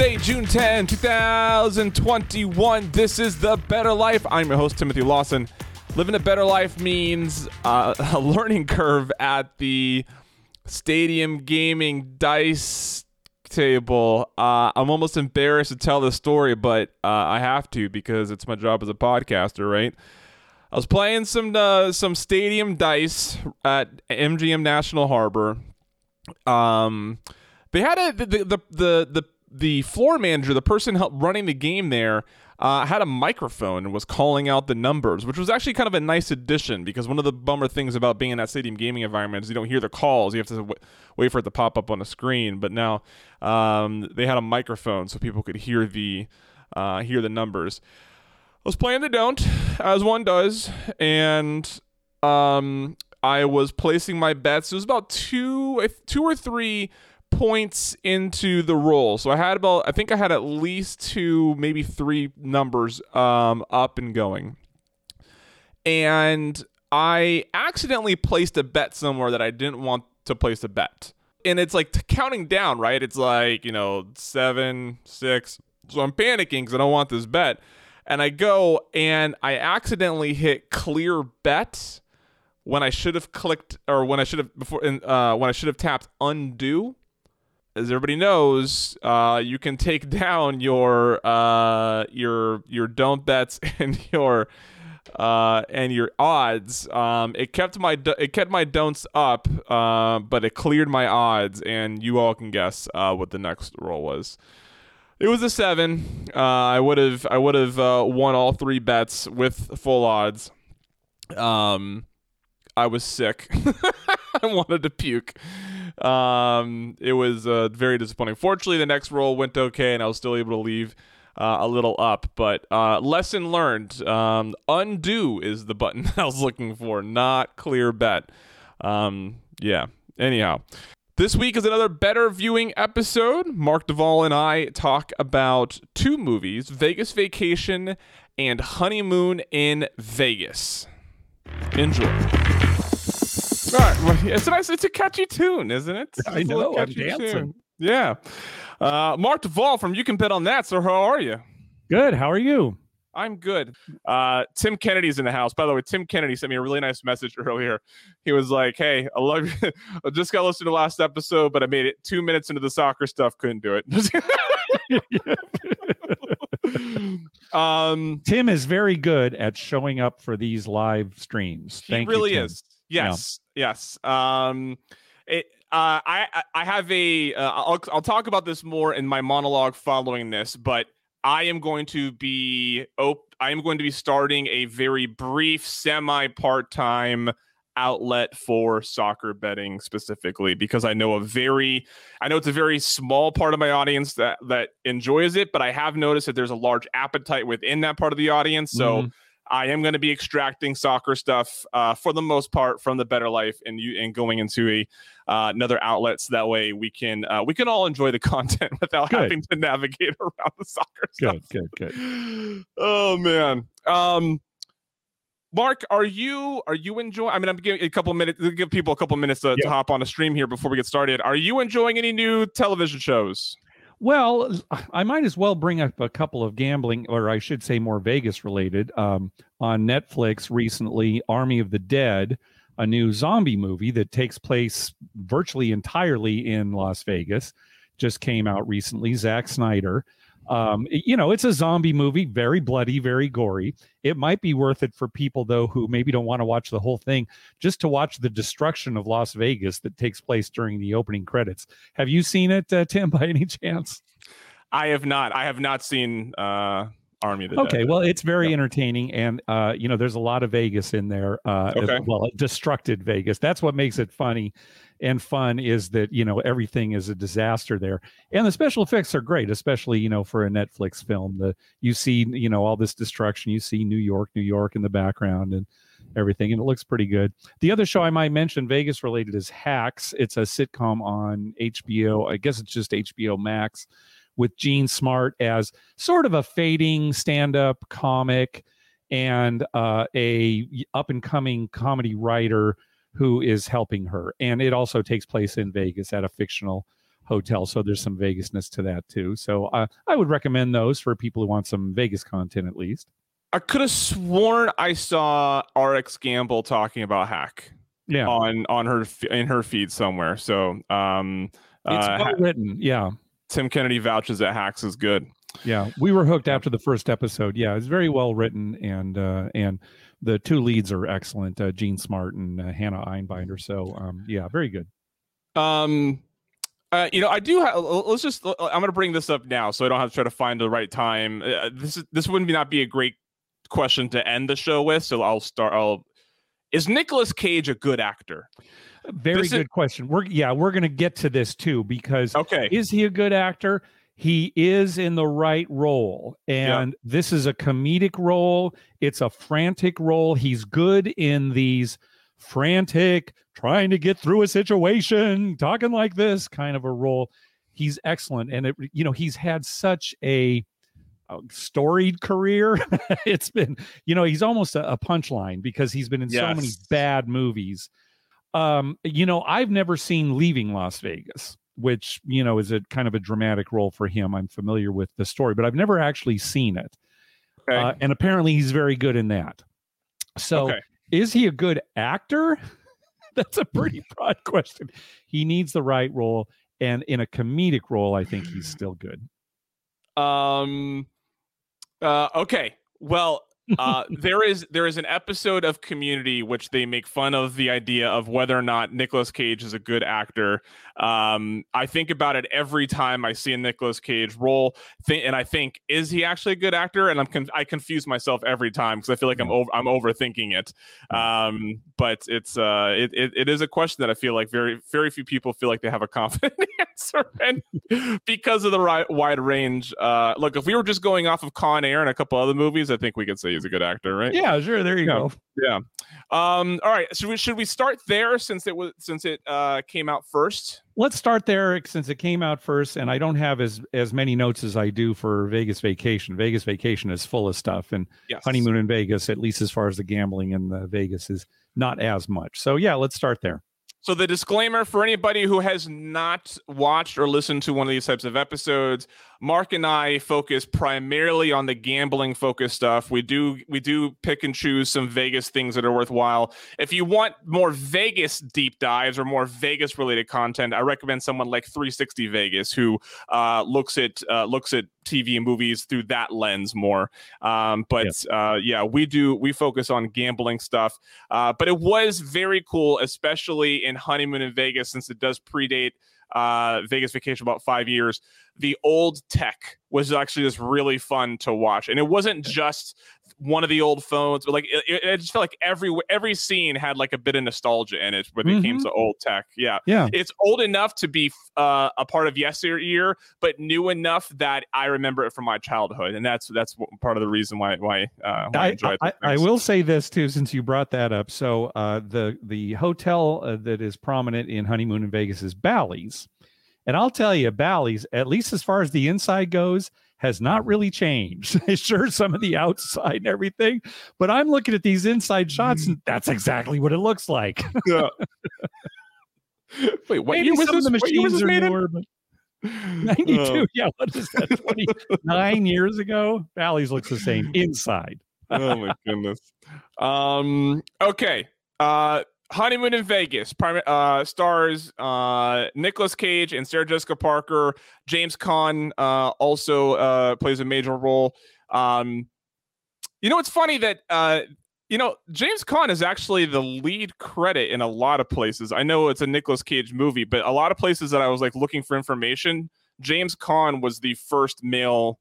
June 10, 2021. This is The Bettor Life. I'm your host, Timothy Lawson. Living a better life means uh, a learning curve at the stadium gaming dice table. Uh, I'm almost embarrassed to tell this story, but uh, I have to because it's my job as a podcaster, right? I was playing some uh, some stadium dice at MGM National Harbor. Um, they had a the the the the, the floor manager, the person running the game there. Uh, had a microphone and was calling out the numbers, which was actually kind of a nice addition because one of the bummer things about being in that stadium gaming environment is you don't hear the calls. You have to w- wait for it to pop up on a screen. But now um, they had a microphone so people could hear the uh, hear the numbers. I was playing the don't as one does, and um, I was placing my bets. It was about two, two or three points into the roll. So I had about, I think I had at least two, maybe three numbers um, up and going. And I accidentally placed a bet somewhere that I didn't want to place a bet. And it's like counting down, right? It's like, you know, seven, six. So I'm panicking because I don't want this bet. And I go and I accidentally hit clear bet when I should have clicked or when I should have before uh, when I should have tapped undo as everybody knows, uh, you can take down your uh, your your don't bets and your uh, and your odds. Um, it kept my it kept my don'ts up, uh, but it cleared my odds, and you all can guess uh, what the next roll was. It was a seven. Uh, I would have I would have won all three bets with full odds. Um, I was sick. I wanted to puke. Um, it was uh, very disappointing. Fortunately, the next roll went okay, and I was still able to leave uh, a little up. But uh, lesson learned: um, undo is the button I was looking for, not clear bet. Um, yeah. Anyhow, this week is another better viewing episode. Mark DeVol and I talk about two movies: Vegas Vacation and Honeymoon in Vegas. Enjoy. All right, it's a nice, it's a catchy tune, isn't it? It's I know. I'm dancing. Tune. Yeah. Uh, Mark DeVol from You Can Bet on That. So, how are you? Good. How are you? I'm good. Uh, Tim Kennedy's in the house. By the way, Tim Kennedy sent me a really nice message earlier. He was like, "Hey, I love you. I just got listened to the last episode, but I made it two minutes into the soccer stuff. Couldn't do it." um, Tim is very good at showing up for these live streams. Thank he really you, is. Yes, yeah. yes. Um, it. Uh, I I have a. Uh, I'll I'll talk about this more in my monologue following this, but I am going to be. Op- I am going to be starting a very brief, semi part time outlet for soccer betting specifically because I know a very I know it's a very small part of my audience that that enjoys it but I have noticed that there's a large appetite within that part of the audience so mm-hmm. I am going to be extracting soccer stuff uh, for the most part from the Bettor Life and you and going into a uh, another outlet so that way we can uh, we can all enjoy the content without good. having to navigate around the soccer good, stuff. Good, good, good. Oh man. Um, Mark, are you are you enjoying? I mean, I'm giving a couple minutes give people a couple minutes to, to hop on a stream here before we get started. Are you enjoying any new television shows? Well, I might as well bring up a couple of gambling, or I should say more Vegas related. Um, on Netflix recently, Army of the Dead, a new zombie movie that takes place virtually entirely in Las Vegas, just came out recently. Zack Snyder. Um, you know, it's a zombie movie, very bloody, very gory. It might be worth it for people though who maybe don't want to watch the whole thing, just to watch the destruction of Las Vegas that takes place during the opening credits. Have you seen it, uh, Tim, by any chance? I have not. I have not seen uh, Army of the okay, Dead. well, it's very entertaining, and uh, you know, there's a lot of Vegas in there. Uh, okay. Well, destructed Vegas. That's what makes it funny and fun is that you know everything is a disaster there and the special effects are great especially you know for a netflix film the you see you know all this destruction you see new york new york in the background and everything and it looks pretty good the other show i might mention vegas related is hacks it's a sitcom on hbo i guess it's just hbo max with Jean Smart as sort of a fading stand-up comic and uh, a up and coming comedy writer who is helping her. And it also takes place in Vegas at a fictional hotel. So there's some Vegasness to that too. So uh, I would recommend those for people who want some Vegas content at least. I could have sworn I saw RX Gamble talking about Hack. Yeah. On on her in her feed somewhere. So um, it's uh, well written. Yeah. Tim Kennedy vouches that Hacks is good. Yeah, we were hooked after the first episode. Yeah, it's very well written, and uh, and the two leads are excellent, uh, Jean Smart and uh, Hannah Einbinder. So um, yeah, very good. Um, uh, you know, I do. have. let's just. I'm going to bring this up now, so I don't have to try to find the right time. Uh, this is this wouldn't be not be a great question to end the show with. So I'll start. I'll. Is Nicolas Cage a good actor? Very this good is, question. We're yeah, we're going to get to this too because okay, is he a good actor? He is in the right role, and this is a comedic role. It's a frantic role. He's good in these frantic, trying to get through a situation, talking like this kind of a role. He's excellent. And it, you know, he's had such a, a storied career. it's been, you know, he's almost a, a punchline because he's been in yes. so many bad movies. Um, you know, I've never seen Leaving Las Vegas, which, you know, is a kind of a dramatic role for him. I'm familiar with the story, but I've never actually seen it. Okay. Uh, and apparently he's very good in that. So okay. Is he a good actor? That's a pretty broad question. He needs the right role, and in a comedic role, I think he's still good. Um. Uh. Okay. Well, uh, there is there is an episode of Community which they make fun of the idea of whether or not Nicolas Cage is a good actor. Um, I think about it every time I see a Nicolas Cage role, th- and I think, is he actually a good actor? And I'm con- I confuse myself every time because I feel like I'm over I'm overthinking it. Um, but it's uh, it, it, it is a question that I feel like very very few people feel like they have a confident answer, and because of the right, wide range. Uh, look, if we were just going off of Con Air and a couple other movies, I think we could say he's a good actor, right? Yeah, sure. There you yeah. go. Yeah. Um, all right. So we, should we start there since it was since it uh, came out first? Let's start there since it came out first, and I don't have as as many notes as I do for Vegas Vacation. Vegas Vacation is full of stuff, and yes. Honeymoon in Vegas, at least as far as the gambling in the Vegas, is not as much. So yeah, let's start there. So, the disclaimer for anybody who has not watched or listened to one of these types of episodes, Mark and I focus primarily on the gambling focused stuff. We do we do pick and choose some Vegas things that are worthwhile. If you want more Vegas deep dives or more Vegas related content, I recommend someone like 360 Vegas who uh, looks at uh, looks at TV and movies through that lens more. Um, but yeah. Uh, yeah. we do we focus on gambling stuff. Uh, but it was very cool, especially in honeymoon in Vegas, since it does predate uh, Vegas Vacation about five years. The old tech was actually just really fun to watch, and it wasn't just one of the old phones, but like it, it, just felt like every every scene had like a bit of nostalgia in it when mm-hmm. it came to old tech. Yeah, yeah, it's old enough to be uh, a part of yesteryear, but new enough that I remember it from my childhood, and that's that's part of the reason why why, uh, why I, I enjoy it. I, I, will say this too, since you brought that up. So uh, the the hotel uh, that is prominent in honeymoon in Vegas is Bally's, and I'll tell you, Bally's, at least as far as the inside goes has not really changed. sure, some of the outside and everything, but I'm looking at these inside shots and that's exactly what it looks like. yeah. Wait, what year was this? The machines are newer, but 92. Uh, yeah, what is that? 29 years ago? Bally's looks the same inside. oh my goodness. Um, okay. Uh, Honeymoon in Vegas uh, stars uh, Nicolas Cage and Sarah Jessica Parker. James Caan uh, also uh, plays a major role. Um, you know, it's funny that uh, you know James Caan is actually the lead credit in a lot of places. I know it's a Nicolas Cage movie, but a lot of places that I was like looking for information, James Caan was the first male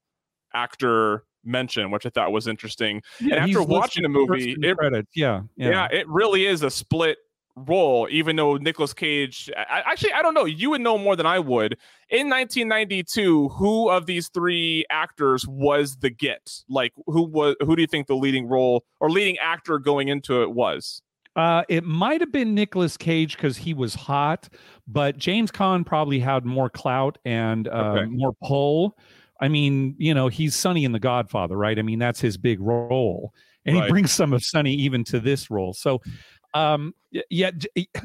actor mention, which I thought was interesting. Yeah, and after watching the movie, it, credits. Yeah, yeah, yeah, it really is a split role, even though Nicolas Cage. I, actually, I don't know. You would know more than I would. In 1992, who of these three actors was the get? Like, who was? Who do you think the leading role or leading actor going into it was? Uh, it might have been Nicolas Cage because he was hot, but James Caan probably had more clout and uh, okay. more pull. I mean, you know, he's Sonny in The Godfather, right? I mean, that's his big role. And right. he brings some of Sonny even to this role. So Um, yeah,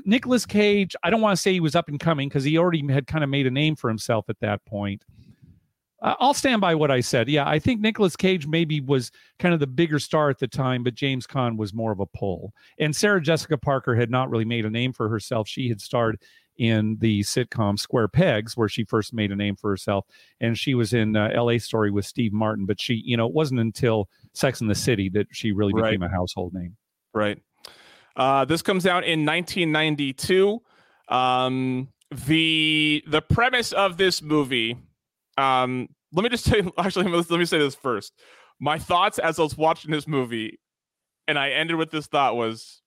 Nicolas Cage. I don't want to say he was up and coming because he already had kind of made a name for himself at that point. I'll stand by what I said. Yeah, I think Nicolas Cage maybe was kind of the bigger star at the time, but James Caan was more of a pull. And Sarah Jessica Parker had not really made a name for herself. She had starred in the sitcom Square Pegs, where she first made a name for herself, and she was in uh, L.A. Story with Steve Martin. But she, you know, it wasn't until Sex in the City that she really became right. a household name. Right. Uh, this comes out in 1992. Um, the the premise of this movie um, let me just say, actually, let me say this first. My thoughts as I was watching this movie, and I ended with this thought was,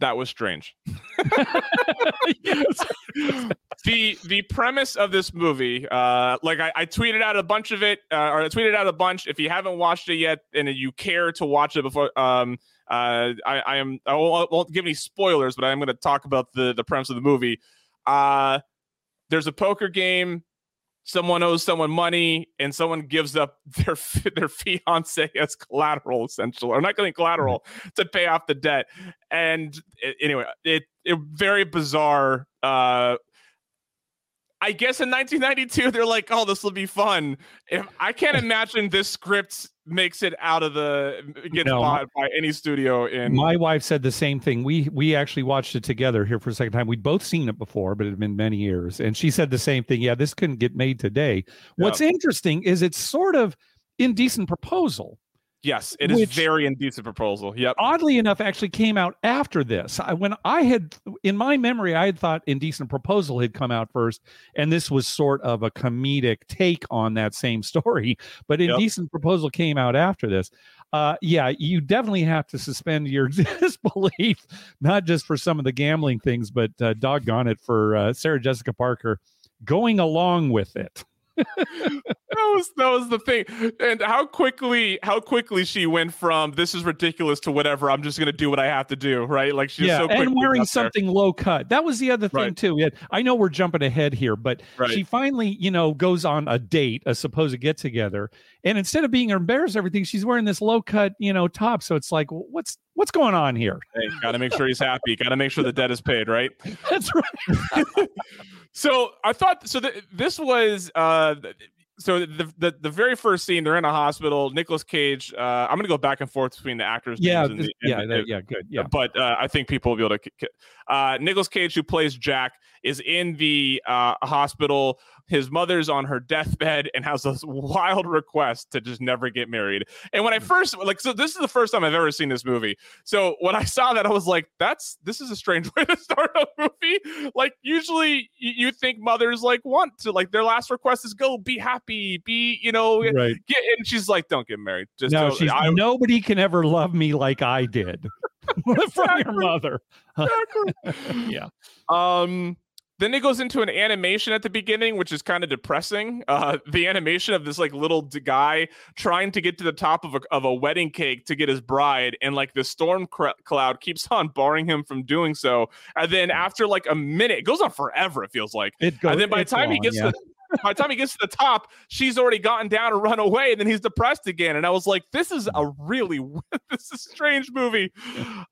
that was strange. the the premise of this movie, uh, like I, I, tweeted out a bunch of it, uh, or I tweeted out a bunch. If you haven't watched it yet, and you care to watch it before, um, uh, I, I am I won't, won't give any spoilers, but I'm going to talk about the the premise of the movie. Uh, there's a poker game someone owes someone money and someone gives up their their fiance as collateral essentially or not getting collateral mm-hmm. to pay off the debt and anyway it, it very bizarre uh I guess in 1992 they're like, "Oh, this will be fun." If I can't imagine this script makes it out of the gets no, bought by any studio in my wife said the same thing. We we actually watched it together here for a second time. We'd both seen it before but it had been many years. And she said the same thing. Yeah this couldn't get made today. What's interesting is it's sort of indecent proposal Yes, it is very indecent proposal. Yep. Oddly enough, actually came out after this. I, when I had, in my memory, I had thought Indecent Proposal had come out first, and this was sort of a comedic take on that same story. But yep. Indecent Proposal came out after this. Uh, yeah, you definitely have to suspend your disbelief, not just for some of the gambling things, but uh, doggone it for uh, Sarah Jessica Parker going along with it that was that was the thing. And how quickly how quickly she went from this is ridiculous to whatever i'm just gonna do what i have to do right? Like she's yeah, so and wearing something there. low cut. That was the other thing right. too yeah, i know we're jumping ahead here but right. she finally you know goes on a date a supposed get together and instead of being embarrassed everything she's wearing this low cut you know top. So it's like what's what's going on here? Hey, gotta make sure he's happy. Gotta make sure the debt is paid right? That's right so I thought so. This was uh, so the, the the very first scene. They're in a hospital. Nicolas Cage. Uh, I'm gonna go back and forth between the actors. Yeah, the, yeah, the, yeah. Good. Yeah, but uh, I think people will be able to. Uh, Nicolas Cage, who plays Jack, is in the uh, hospital his mother's on her deathbed and has this wild request to just never get married. And when I hmm. first like, so this is the first time I've ever seen this movie. So when I saw that, I was like, "That's this is a strange way to start a movie." Like usually you think mothers like want to like their last request is go be happy, be you know, right. get. And she's like, "Don't get married." Just no, she's I, nobody can ever love me like I did from your mother. Exactly. yeah. Um then it goes into an animation at the beginning, which is kind of depressing. Uh, the animation of this like little d- guy trying to get to the top of a, of a wedding cake to get his bride, and like the storm cr- cloud keeps on barring him from doing so. And then after like a minute, it goes on forever. It feels like. It goes, and then by the time he gets yeah. to by the time he gets to the top, she's already gotten down and run away, and then he's depressed again. And I was like, this is a really this is strange movie.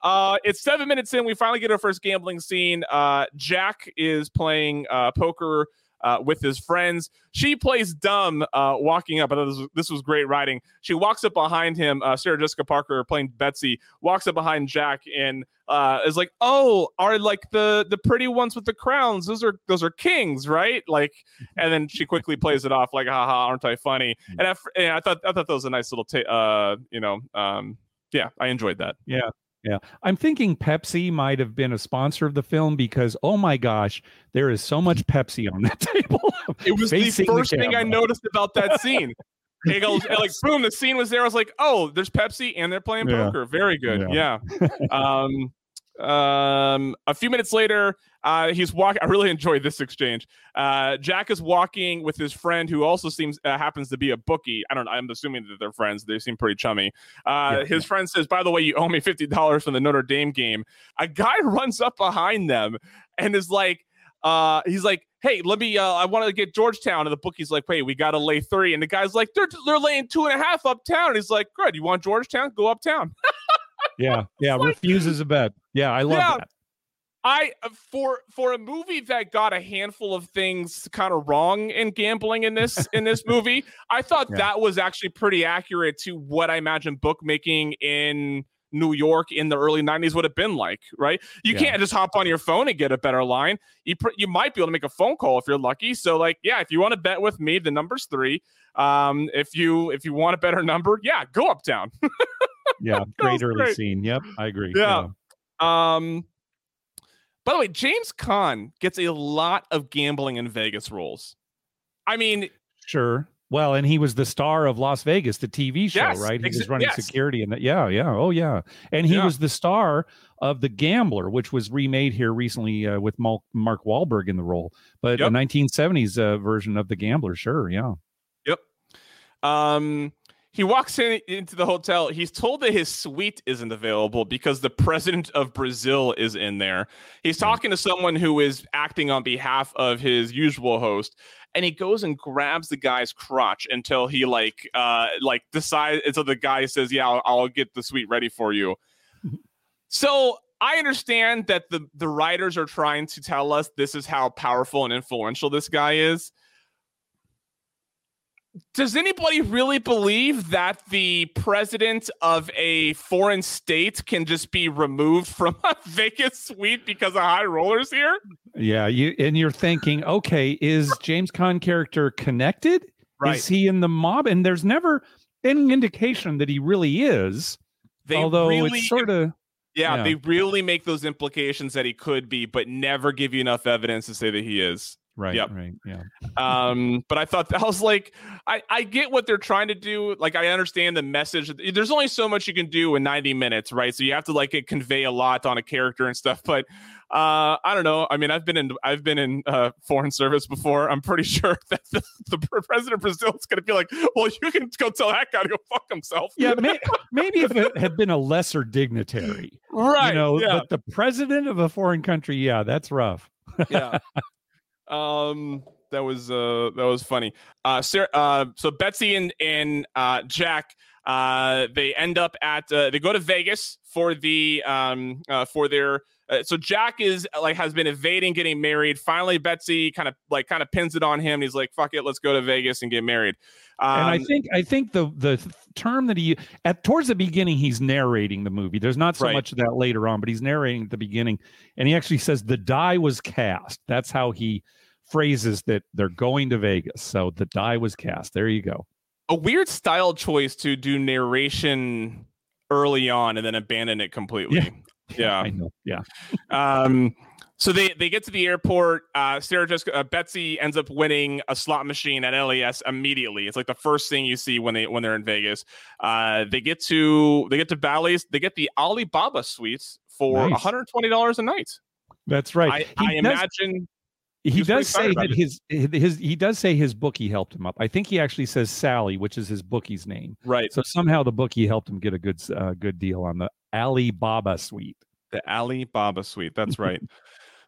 Uh, it's seven minutes in. We finally get our first gambling scene. Uh, Jack is playing uh, poker uh, with his friends. She plays dumb uh, walking up. I thought this was, this was great writing. She walks up behind him. Uh, Sarah Jessica Parker playing Betsy walks up behind Jack and uh, is like, "Oh, are like the the pretty ones with the crowns? Those are those are kings, right?" Like, and then she quickly plays it off like, "Haha, aren't I funny?" And I, and I thought I thought that was a nice little, ta- uh, you know, um, yeah, I enjoyed that. Yeah. Yeah. I'm thinking Pepsi might have been a sponsor of the film because, oh my gosh, there is so much Pepsi on that table. it was the first the thing I noticed about that scene. it goes, like, boom, the scene was there. I was like, oh, there's Pepsi and they're playing yeah. poker. Very good. Yeah. yeah. um, um, a few minutes later, uh, he's walking. I really enjoyed this exchange. Uh, Jack is walking with his friend, who also seems uh, happens to be a bookie. I don't know. I'm assuming that they're friends. They seem pretty chummy. Uh, yeah, his yeah. friend says, "By the way, you owe me fifty dollars from the Notre Dame game." A guy runs up behind them and is like, uh, he's like, "Hey, let me. Uh, I want to get Georgetown." And the bookie's like, "Wait, we got to lay three. And the guy's like, "They're they're laying two and a half uptown." And he's like, "Good. You want Georgetown? Go uptown." yeah, yeah. Like, refuses a bet. Yeah, I love yeah, that. I uh, for for a movie that got a handful of things kind of wrong in gambling in this in this movie, I thought yeah. that was actually pretty accurate to what I imagine bookmaking in New York in the early 90s would have been like, right? You yeah. can't just hop on your phone and get a better line. You pr- you might be able to make a phone call if you're lucky. So like, yeah, if you want to bet with me, the number's 3. Um if you if you want a better number, yeah, go uptown. yeah, great early great. scene. Yep, I agree. Yeah. yeah. Um by the way, James Caan gets a lot of gambling in Vegas roles. I mean, sure. Well, and he was the star of Las Vegas, the TV show, yes, right? He ex- was running yes. security and that. yeah, yeah, oh yeah, and he yeah. was the star of The Gambler, which was remade here recently uh, with Mark Wahlberg in the role, but yep. a 1970s uh, version of The Gambler, sure, yeah. Yep. Um, he walks in into the hotel. He's told that his suite isn't available because the president of Brazil is in there. He's hmm. talking to someone who is acting on behalf of his usual host and he goes and grabs the guy's crotch until he like uh like decides until the guy says, "Yeah, I'll, I'll get the suite ready for you." so I understand that the the writers are trying to tell us this is how powerful and influential this guy is does anybody really believe that the president of a foreign state can just be removed from a Vegas suite because of high rollers here? Yeah, you and you're thinking, okay, is James Caan character connected? Right. Is he in the mob? And there's never any indication that he really is. They although really, it's sort of yeah, yeah, they really make those implications that he could be, but never give you enough evidence to say that he is. Right. Yep. Right. Yeah. um, but I thought that was like, I, I get what they're trying to do. Like, I understand the message. There's only so much you can do in 90 minutes, right? So you have to like convey a lot on a character and stuff. But uh, I don't know. I mean, I've been in I've been in uh, foreign service before. I'm pretty sure that the, the president of Brazil is going to be like, well, you can go tell that guy to go fuck himself. Yeah, may, maybe if it had been a lesser dignitary, right? You know, yeah. but the president of a foreign country, yeah, that's rough. yeah. Um, that was uh that was funny. Uh, Sarah, uh so Betsy and and uh Jack uh they end up at uh, they go to Vegas for the um uh, for their uh, so Jack is like has been evading getting married. Finally, Betsy kind of like kind of pins it on him. he's like, "Fuck it, let's go to Vegas and get married." Um, and I um, think I think the the term that he at towards the beginning he's narrating the movie. There's not so right. much of that later on, but he's narrating at the beginning, and he actually says the die was cast. That's how he phrases that they're going to Vegas. So the die was cast. There you go. A weird style choice to do narration early on and then abandon it completely. Yeah. Yeah. I know. Yeah. um, so they, they get to the airport. Uh, Sarah Jessica uh, Betsy ends up winning a slot machine at LAS immediately. It's like the first thing you see when they when they're in Vegas. Uh, they get to they get to Bally's. They get the Alibaba suites for one hundred twenty dollars a night. That's right. I, I imagine he does say that his, his he does say his bookie helped him up. I think he actually says Sally, which is his bookie's name. Right. So somehow the bookie helped him get a good uh, good deal on the Alibaba suite. The Alibaba suite. That's right.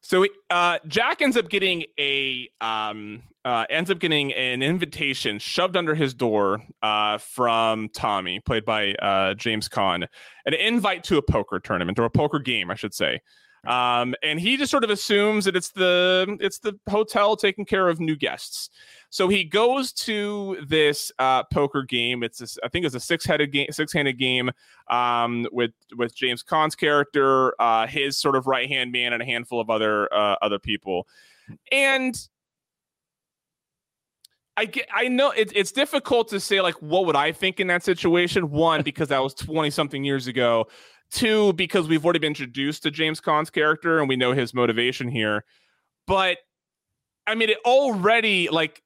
so uh, Jack ends up getting a um, uh, ends up getting an invitation shoved under his door uh, from Tommy, played by uh, James Caan, an invite to a poker tournament or a poker game, I should say. Um, and he just sort of assumes that it's the it's the hotel taking care of new guests. So he goes to this uh, poker game. It's I think it's a six headed game, six handed game um, with with James Caan's character, uh, his sort of right hand man, and a handful of other uh, other people. And I get, I know it, it's difficult to say like what would I think in that situation. One because that was twenty something years ago. Two, because we've already been introduced to James Caan's character and we know his motivation here. But I mean, it already like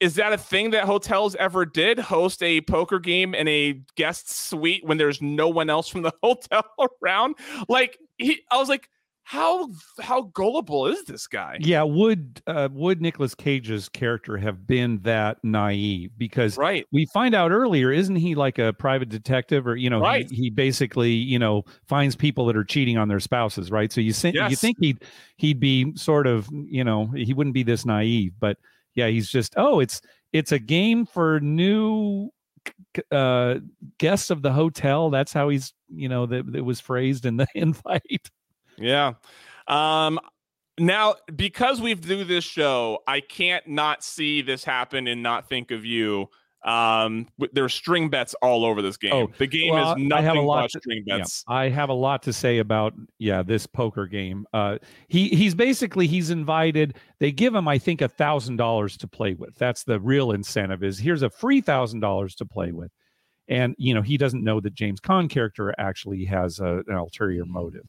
is that a thing that hotels ever did host a poker game in a guest suite when there's no one else from the hotel around like he i was like how how gullible is this guy? Yeah, would uh, would nicolas Cage's character have been that naive? Because right. we find out earlier, isn't he like a private detective, or you know, right. he, he basically you know finds people that are cheating on their spouses, right? So you think yes. you think he'd he'd be sort of you know he wouldn't be this naive, but yeah, he's just oh, it's it's a game for new uh, guest of the hotel. That's how he's, you know, that it was phrased in the invite. Yeah. Um, now, because we do this show, I can't not see this happen and not think of you. Um, there are string bets all over this game. Oh, the game well, is nothing I have a lot but to, string bets. Yeah, I have a lot to say about yeah this poker game. Uh, he he's basically he's invited. They give him I think a thousand dollars to play with. That's the real incentive. Is here's a free thousand dollars to play with, and you know he doesn't know that James Caan character actually has a, an ulterior motive.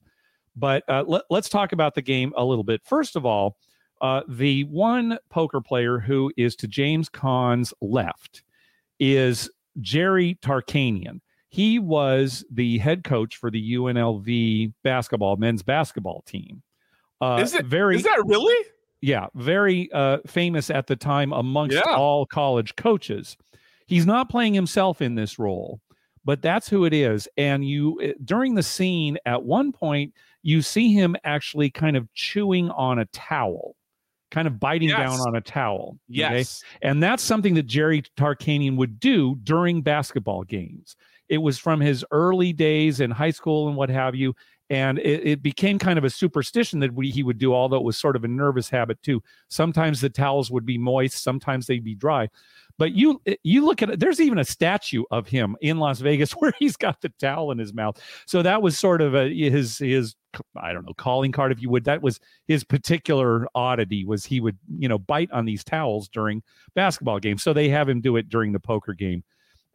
But uh, let, us talk about the game a little bit. First of all, uh, the one poker player who is to James Caan's left is Jerry Tarkanian. He was the head coach for the UNLV basketball men's basketball team. Uh, is it very? Is that really? Yeah, very uh, famous at the time amongst yeah. all college coaches. He's not playing himself in this role, but that's who it is. And you eh, during the scene at one point you see him actually kind of chewing on a towel, kind of biting yes. down on a towel. Yes. Okay? And that's something that Jerry Tarkanian would do during basketball games. It was from his early days in high school and what have you. And it, it became kind of a superstition that we, he would do, although it was sort of a nervous habit too. Sometimes the towels would be moist, sometimes they'd be dry. But you eh, you look at it, there's even a statue of him in Las Vegas where he's got the towel in his mouth. So that was sort of a, his his I don't know calling card if you would. That was his particular oddity was he would you know bite on these towels during basketball games. So they have him do it during the poker game.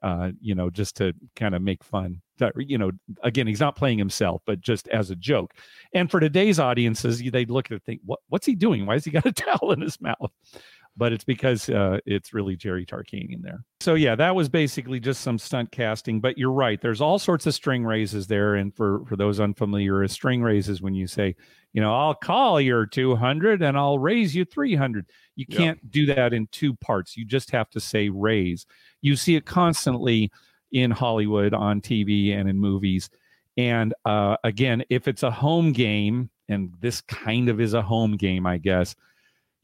Uh, you know, just to kind of make fun. You know, again, he's not playing himself, but just as a joke. And for today's audiences, they'd look at it and think, what, what's he doing? Why has he got a towel in his mouth? But it's because uh, it's really Jerry Tarkanian there. So yeah, that was basically just some stunt casting. But you're right. There's all sorts of string raises there, and for for those unfamiliar, a string raises when you say, you know, I'll call your 200 and I'll raise you 300. You can't do that in two parts. You just have to say raise. You see it constantly in Hollywood on TV and in movies. And uh, again, if it's a home game, and this kind of is a home game, I guess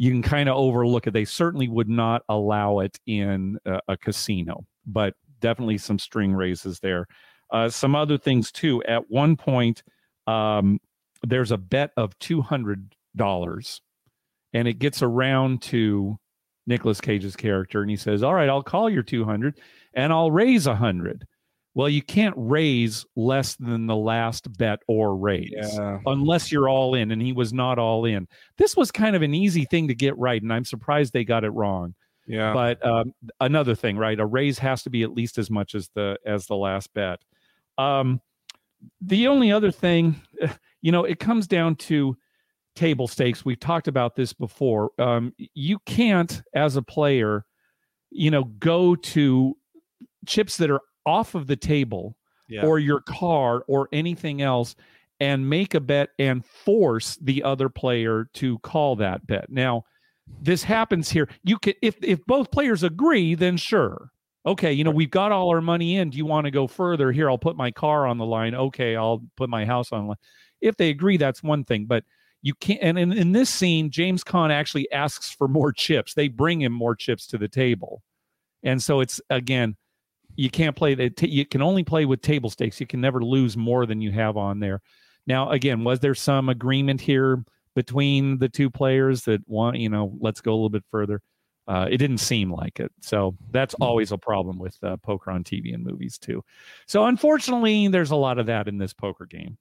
you can kind of overlook it. They certainly would not allow it in a, a casino, but definitely some string raises there. Uh, some other things too. At one point, um, there's a bet of two hundred dollars, and it gets around to Nicolas Cage's character, and he says, "All right, I'll call your two hundred, and I'll raise a hundred. Well, you can't raise less than the last bet or raise yeah. unless you're all in. And he was not all in. This was kind of an easy thing to get right. And I'm surprised they got it wrong. Yeah. But um, another thing, right? A raise has to be at least as much as the as the last bet. Um, the only other thing, you know, it comes down to table stakes. We've talked about this before. Um, you can't, as a player, you know, go to chips that are off of the table yeah. or your car or anything else and make a bet and force the other player to call that bet. Now, this happens here. You can if if both players agree, then sure. Okay, you know, we've got all our money in. Do you want to go further? Here, I'll put my car on the line. Okay, I'll put my house on the line. If they agree, that's one thing. But you can't and in, in this scene, James Caan actually asks for more chips. They bring him more chips to the table. And so it's again, you can't play that. You can only play with table stakes. You can never lose more than you have on there. Now, again, was there some agreement here between the two players that want, you know, let's go a little bit further? Uh, it didn't seem like it. So that's hmm. always a problem with uh, poker on TV and movies too. So unfortunately, there's a lot of that in this poker game.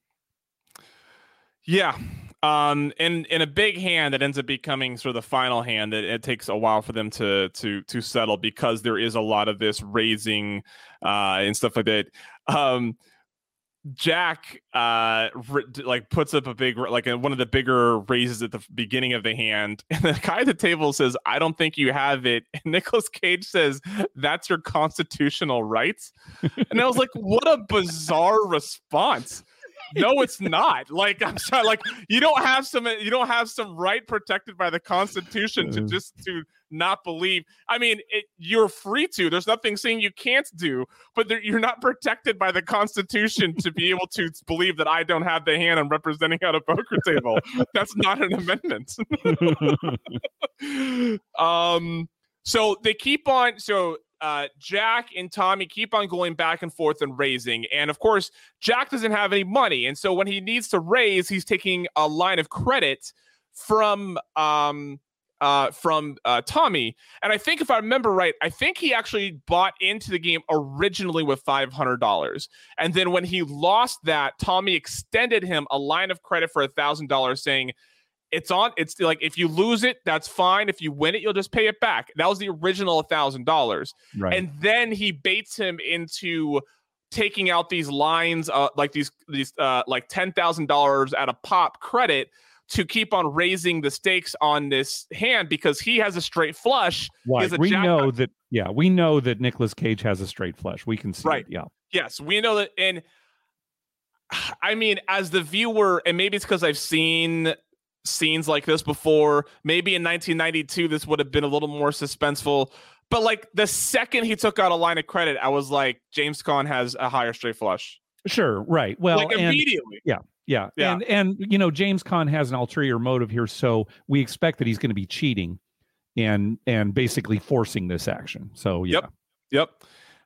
Yeah. Um, and in a big hand that ends up becoming sort of the final hand that it takes a while for them to to to settle because there is a lot of this raising uh, and stuff like that. Um, Jack uh like puts up a big like a, one of the bigger raises at the beginning of the hand, and the guy at the table says, "I don't think you have it." And Nicolas Cage says, "That's your constitutional rights." And I was like, "What a bizarre response!" No, it's not. Like I'm sorry, like you don't have some you don't have some right protected by the Constitution to just to not believe. I mean, it, you're free to. There's nothing saying you can't do, but there, you're not protected by the Constitution to be able to believe that I don't have the hand I'm representing at a poker table. That's not an amendment. um. So they keep on. So uh, Jack and Tommy keep on going back and forth and raising. And of course, Jack doesn't have any money. And so when he needs to raise, he's taking a line of credit from um, uh, from uh, Tommy. And I think if I remember right, I think he actually bought into the game originally with $500. And then when he lost that, Tommy extended him a line of credit for $1,000 saying, it's on it's like if you lose it that's fine if you win it you'll just pay it back that was the original $1000 right. and then he baits him into taking out these lines uh, like these these uh, like $10,000 at a pop credit to keep on raising the stakes on this hand because he has a straight flush. Right. We know that. Yeah, we know that Nicolas Cage has a straight flush. We can see. Right. It, yeah. Yes, we know that. And I mean, as the viewer, and maybe it's because I've seen scenes like this before. Maybe in 1992, this would have been a little more suspenseful. But like the second he took out a line of credit, I was like, James Caan has a higher straight flush. Sure. Right. Well, like immediately. And, yeah. Yeah. yeah. And and you know, James Caan has an ulterior motive here, so we expect that he's going to be cheating and and basically forcing this action. So yeah. Yep. Yep.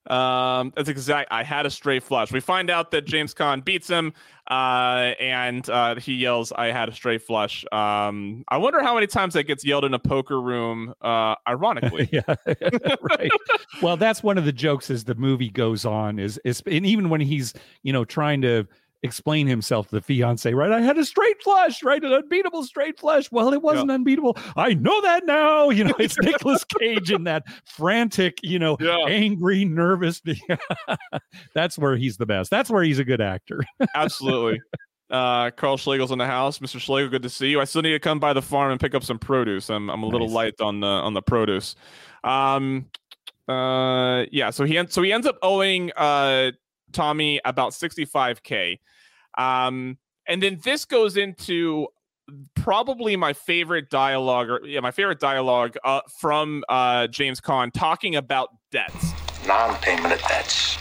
Um, that's exact. I had a straight flush. We find out that James Caan beats him, uh, and uh, he yells, "I had a straight flush." Um, I wonder how many times that gets yelled in a poker room. Uh, ironically, yeah, right. well, that's one of the jokes as the movie goes on. Is is and even when he's you know trying to explain himself to the fiance, right? I had a straight flush, right? An unbeatable straight flush. Well, it wasn't yeah. unbeatable. I know that now. You know, it's Nicolas Cage in that frantic, you know, yeah. angry, nervous. That's where he's the best. That's where he's a good actor. Absolutely. Uh, Carl Schlegel's in the house. Mr. Schlegel, good to see you. I still need to come by the farm and pick up some produce. I'm I'm a nice. little light on the on the produce. Um, uh, yeah. So he so he ends up owing uh Tommy about 65k. Um, and then this goes into probably my favorite dialogue, or yeah, my favorite dialogue uh, from uh, James Caan talking about debts. Non-payment of debts.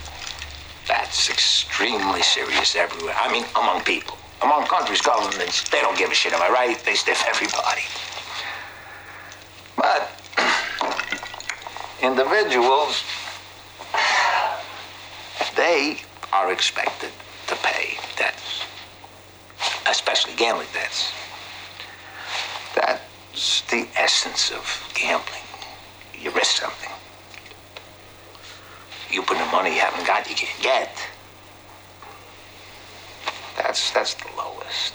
That's extremely serious everywhere. I mean, among people, among countries, governments, they don't give a shit. Am I right? They stiff everybody. But individuals, they are expected to pay debts, especially gambling debts. That's the essence of gambling. You risk something. You put in money you haven't got, you can't get. That's that's the lowest.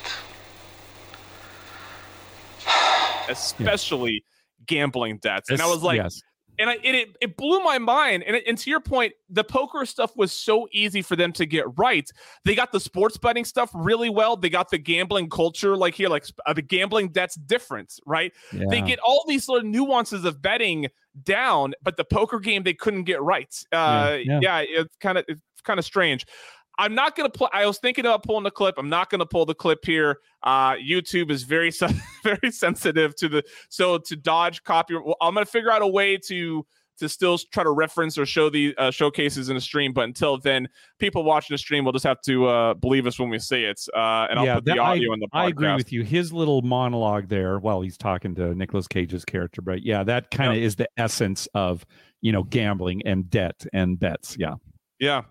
Especially yeah. gambling debts. And I was like, yes and I, it, it blew my mind. And, and to your point, the poker stuff was so easy for them to get right. They got the sports betting stuff really well. They got the gambling culture, like here, like uh, the gambling that's different, right? Yeah. They get all these little nuances of betting down, but the poker game they couldn't get right. Uh, yeah, yeah. yeah it's kind of it's kind of strange. I'm not going to play. I was thinking about pulling the clip. I'm not going to pull the clip here. Uh, YouTube is very, very sensitive to the so to dodge copy. I'm going to figure out a way to to still try to reference or show the uh, showcases in the stream. But until then, people watching the stream will just have to uh, believe us when we say it. Uh, and I'll yeah, put the audio I, in the podcast. I agree with you. His little monologue there, while he's talking to Nicolas Cage's character, but yeah, that kind of yep. is the essence of you know gambling and debt and bets. Yeah. Yeah.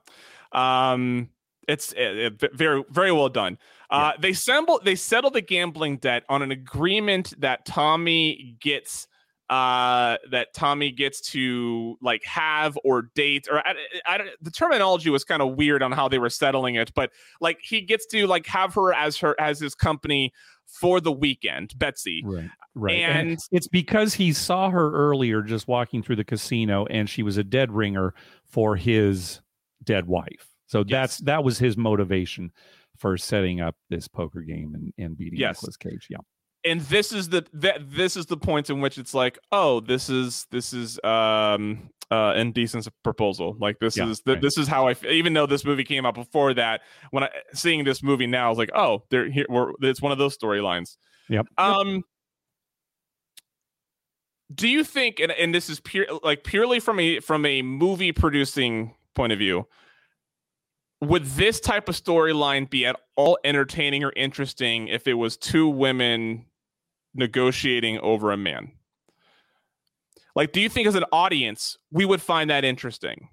Um, it's it, it, very very well done. Uh, yeah. They settle they settle the gambling debt on an agreement that Tommy gets uh that Tommy gets to like have or date or I, I, the terminology was kind of weird on how they were settling it but like he gets to like have her as her as his company for the weekend Betsy right right and, and it's because he saw her earlier just walking through the casino and she was a dead ringer for his dead wife so yes. that's that was his motivation for setting up this poker game and, and beating yes. Nicolas Cage. Yeah. And this is the that this is the point in which it's like, oh, this is this is um uh indecent proposal. Like this yeah, is the, right. this is how I even though this movie came out before that, when I seeing this movie now, I was like, oh, there here we're it's one of those storylines. Yep. Um do you think and, and this is pure like purely from a from a movie producing point of view would this type of storyline be at all entertaining or interesting if it was two women negotiating over a man? Like, do you think as an audience we would find that interesting?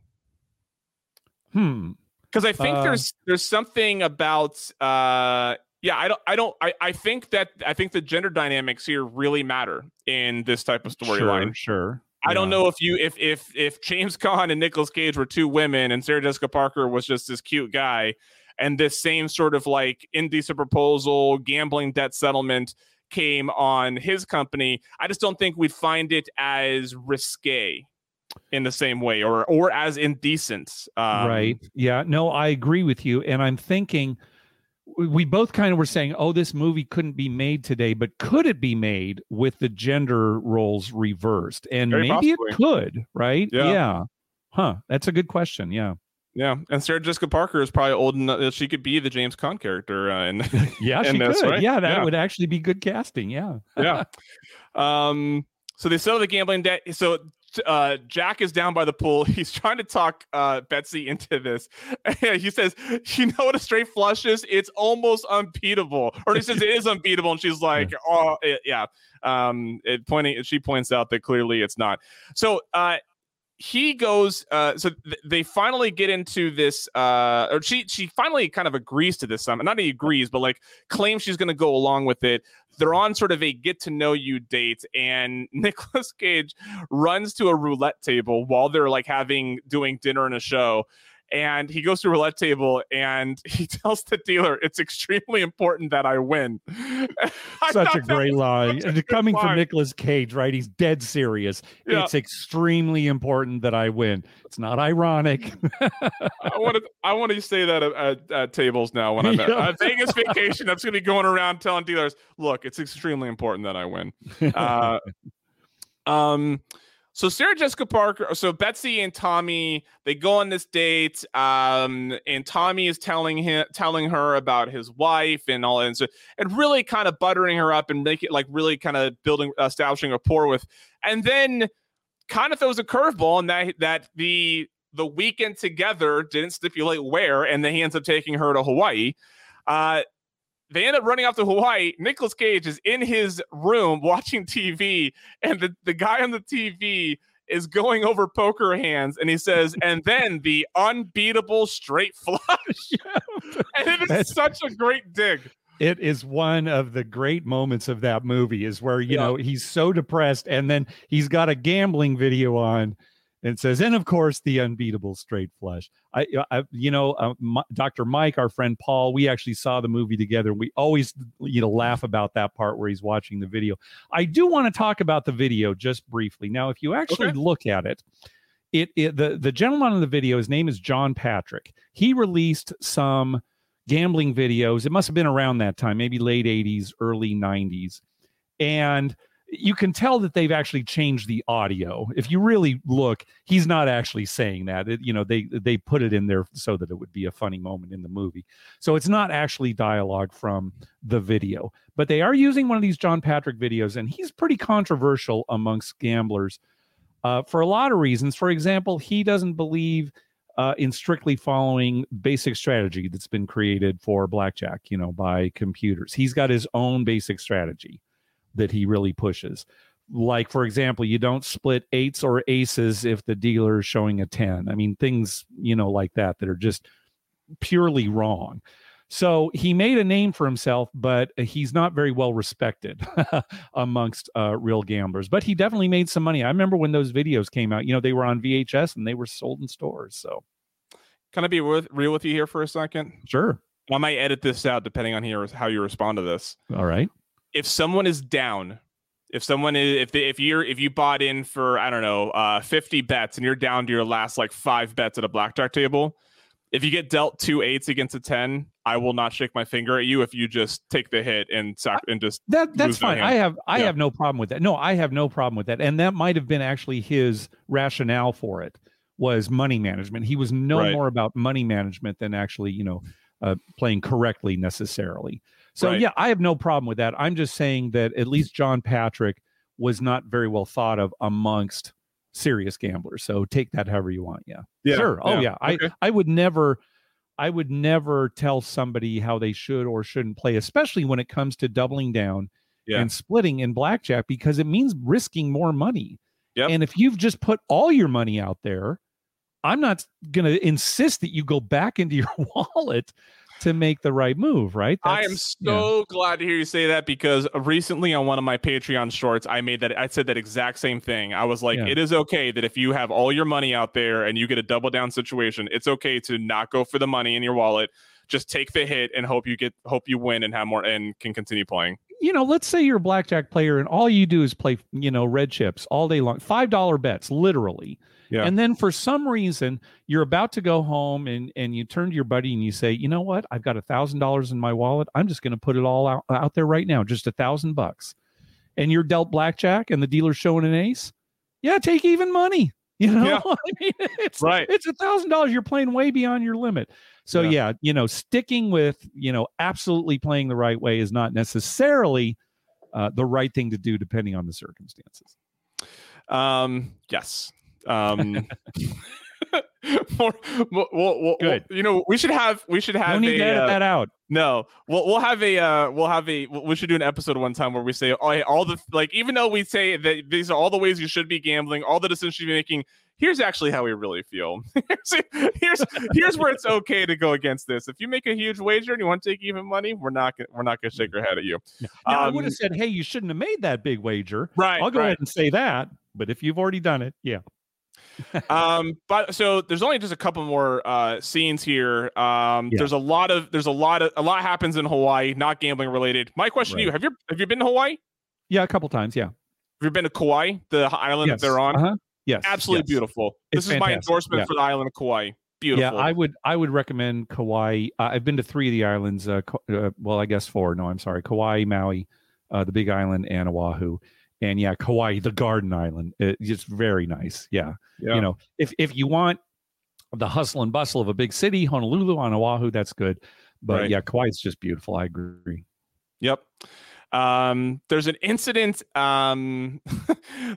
Hmm. Because I think uh, there's there's something about uh yeah I don't I don't I, I think that I think the gender dynamics here really matter in this type of storyline. Sure, sure. I yeah. don't know if you if if if James Caan and Nicolas Cage were two women and Sarah Jessica Parker was just this cute guy and this same sort of like indecent proposal gambling debt settlement came on his company, I just don't think we'd find it as risque in the same way or or as indecent. Um, right. Yeah. No, I agree with you. And I'm thinking we both kind of were saying, oh, this movie couldn't be made today, but could it be made with the gender roles reversed? And maybe possibly. it could, right? Yeah. yeah. Huh. That's a good question. Yeah. Yeah, and Sarah Jessica Parker is probably old enough that she could be the James Caan character. Uh, in, yeah, in she this, could. Right? Yeah, that yeah. would actually be good casting. Yeah, yeah. Um, so they settle the gambling debt. So uh, Jack is down by the pool. He's trying to talk uh, Betsy into this. he says, "You know what a straight flush is? It's almost unbeatable." Or he says it is unbeatable, and she's like. "Oh, it, yeah." Um, it pointing. She points out that clearly it's not. So uh, he goes uh so th- they finally get into this uh or she she finally kind of agrees to this summit not he agrees but like claims she's going to go along with it. They're on sort of a get to know you date and Nicolas Cage runs to a roulette table while they're like having doing dinner and a show and he goes to a roulette table and he tells the dealer it's extremely important that I win. such a great line. Coming line. from Nicolas Cage, right? He's dead serious. Yeah. It's extremely important that I win. It's not ironic. I want to I want to say that at, at, at tables now when I'm at yeah. Vegas vacation. That's going to be going around telling dealers, look, it's extremely important that I win. Uh, um so Sarah Jessica Parker, so Betsy and Tommy, they go on this date, um, and Tommy is telling him, telling her about his wife and all, and so and really kind of buttering her up and make it like really kind of building, establishing rapport with, and then kind of throws a curveball and that that the the weekend together didn't stipulate where, and then he ends up taking her to Hawaii. Uh, they end up running off to Hawaii. Nicolas Cage is in his room watching TV, and the, the guy on the TV is going over poker hands, and he says, and then the unbeatable straight flush. and it is That's, such a great dig. It is one of the great moments of that movie, is where, you yeah. know, he's so depressed, and then he's got a gambling video on and says, and of course, the unbeatable straight flush. I, I you know, uh, my, Dr. Mike, our friend Paul, we actually saw the movie together. We always, you know, laugh about that part where he's watching the video. I do want to talk about the video just briefly. Now, if you actually okay. look at it, it, it the the gentleman in the video, his name is John Patrick. He released some gambling videos. It must have been around that time, maybe late '80s, early '90s, and you can tell that they've actually changed the audio. If you really look, he's not actually saying that. It, you know, they they put it in there so that it would be a funny moment in the movie. So it's not actually dialogue from the video, but they are using one of these John Patrick videos, and he's pretty controversial amongst gamblers uh, for a lot of reasons. For example, he doesn't believe uh, in strictly following basic strategy that's been created for blackjack, you know, by computers. He's got his own basic strategy that he really pushes. Like, for example, you don't split eights or aces if the dealer is showing a 10. I mean, things, you know, like that that are just purely wrong. So he made a name for himself, but he's not very well respected amongst uh, real gamblers. But he definitely made some money. I remember when those videos came out, you know, they were on VHS and they were sold in stores. So, can I be with, real with you here for a second? Sure. I might edit this out depending on here how you respond to this. All right if someone is down, if someone is if they, if you're if you bought in for I don't know uh, 50 bets and you're down to your last like five bets at a blackjack table, if you get dealt two eights against a 10, I will not shake my finger at you if you just take the hit and sac- and just that that's fine. I have I yeah. have no problem with that. No, I have no problem with that. And that might have been actually his rationale for it was money management. He was no right. more about money management than actually, you know, uh, playing correctly necessarily. So right. yeah, I have no problem with that. I'm just saying that at least John Patrick was not very well thought of amongst serious gamblers. So take that however you want. Yeah. yeah sure. Oh yeah. yeah. Okay. I I would never I would never tell somebody how they should or shouldn't play, especially when it comes to doubling down yeah. and splitting in blackjack because it means risking more money. Yep. And if you've just put all your money out there, I'm not going to insist that you go back into your wallet to make the right move, right? That's, I am so yeah. glad to hear you say that because recently on one of my Patreon shorts, I made that I said that exact same thing. I was like, yeah. it is okay that if you have all your money out there and you get a double down situation, it's okay to not go for the money in your wallet. Just take the hit and hope you get hope you win and have more and can continue playing. You know, let's say you're a blackjack player and all you do is play, you know, red chips all day long, five dollar bets, literally yeah. And then for some reason, you're about to go home and, and you turn to your buddy and you say, you know what? I've got a thousand dollars in my wallet. I'm just going to put it all out, out there right now, just a thousand bucks. And you're dealt blackjack and the dealer's showing an ace. Yeah, take even money. You know, yeah. I mean, it's right. It's a thousand dollars. You're playing way beyond your limit. So yeah. yeah, you know, sticking with you know absolutely playing the right way is not necessarily uh, the right thing to do, depending on the circumstances. Um. Yes. Um, more, more, we'll, Good. you know, we should have we should have. No need a, to edit uh, that out. No, we'll we'll have a uh, we'll have a we should do an episode one time where we say oh, all the like even though we say that these are all the ways you should be gambling, all the decisions you should be making. Here's actually how we really feel. here's, here's here's where it's okay to go against this. If you make a huge wager and you want to take even money, we're not we're not going to shake our head at you. Now, um, I would have said, hey, you shouldn't have made that big wager. Right. I'll go right. ahead and say that. But if you've already done it, yeah um, but so there's only just a couple more uh, scenes here. Um, yeah. There's a lot of there's a lot of a lot happens in Hawaii, not gambling related. My question right. to you: Have you have you been to Hawaii? Yeah, a couple times. Yeah. Have you been to Kauai, the island yes. that they're on? Uh-huh. Yes, absolutely yes. beautiful. It's this fantastic. is my endorsement yeah. for the island of Kauai. Beautiful. Yeah, I would I would recommend Kauai. Uh, I've been to three of the islands. Uh, uh, well, I guess four. No, I'm sorry. Kauai, Maui, uh, the Big Island, and Oahu and yeah, Kauai, the Garden Island, eh, it's very nice. Yeah. yeah. you know, if if you want the hustle and bustle of a big city, Honolulu on Oahu, that's good. But right. yeah, Kauai is just beautiful. I agree. Yep. Um, there's an incident. Um,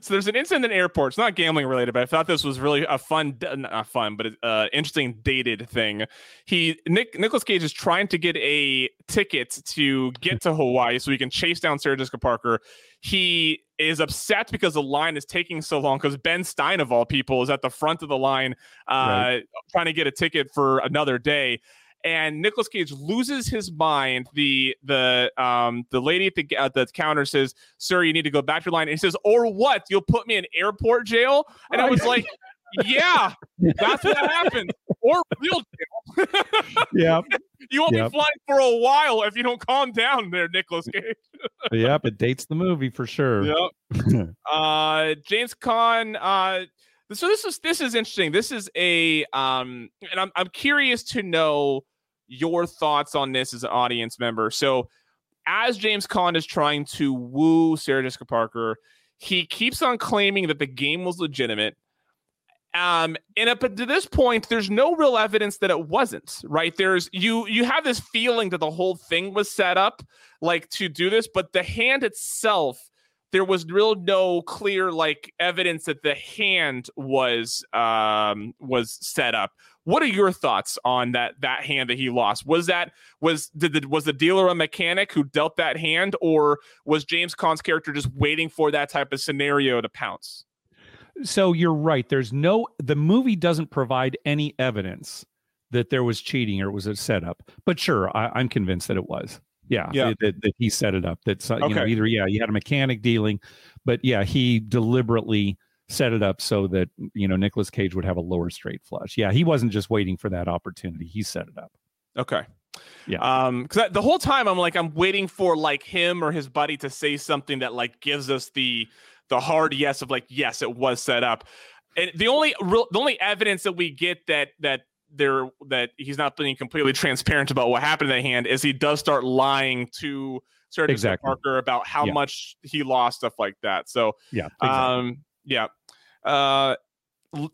so there's an incident in airports, not gambling related, but I thought this was really a fun, not fun, but uh, interesting dated thing. He Nick Nicolas Cage is trying to get a ticket to get to Hawaii so he can chase down Sarah Jessica Parker. He is upset because the line is taking so long because Ben Stein of all people is at the front of the line uh, right. trying to get a ticket for another day and Nicolas Cage loses his mind. The the um the lady at the at the counter says, "Sir, you need to go back to your line." And he says, "Or what? You'll put me in airport jail?" And I was like. yeah, that's what happened. Or real jail. yeah. You won't yep. be flying for a while if you don't calm down there, Nicolas Cage. yep, it dates the movie for sure. Yep. uh James Caan, uh so this is this is interesting. This is a um and I'm I'm curious to know your thoughts on this as an audience member. So as James Caan is trying to woo Sarah Jessica Parker, he keeps on claiming that the game was legitimate. Um, and up to this point, there's no real evidence that it wasn't. Right? There's you you have this feeling that the whole thing was set up like to do this, but the hand itself there was real no clear like evidence that the hand was um was set up. What are your thoughts on that that hand that he lost? Was that was did the was the dealer a mechanic who dealt that hand or was james caan's character just waiting for that type of scenario to pounce? So you're right. There's no the movie doesn't provide any evidence that there was cheating or it was a setup but sure I, i'm convinced that it was yeah, yeah. That, that he set it up. That's okay. you know either yeah, you had a mechanic dealing, but yeah, he deliberately set it up so that you know Nicolas Cage would have a lower straight flush. Yeah, he wasn't just waiting for that opportunity. He set it up. Okay. Yeah. Um, because the whole time I'm like I'm waiting for like him or his buddy to say something that like gives us the the hard yes of like yes it was set up. And the only real the only evidence that we get that that there that he's not being completely transparent about what happened to the hand is he does start lying to Sarah exactly. Parker about how yeah. much he lost, stuff like that. So yeah, exactly. um, yeah. Uh,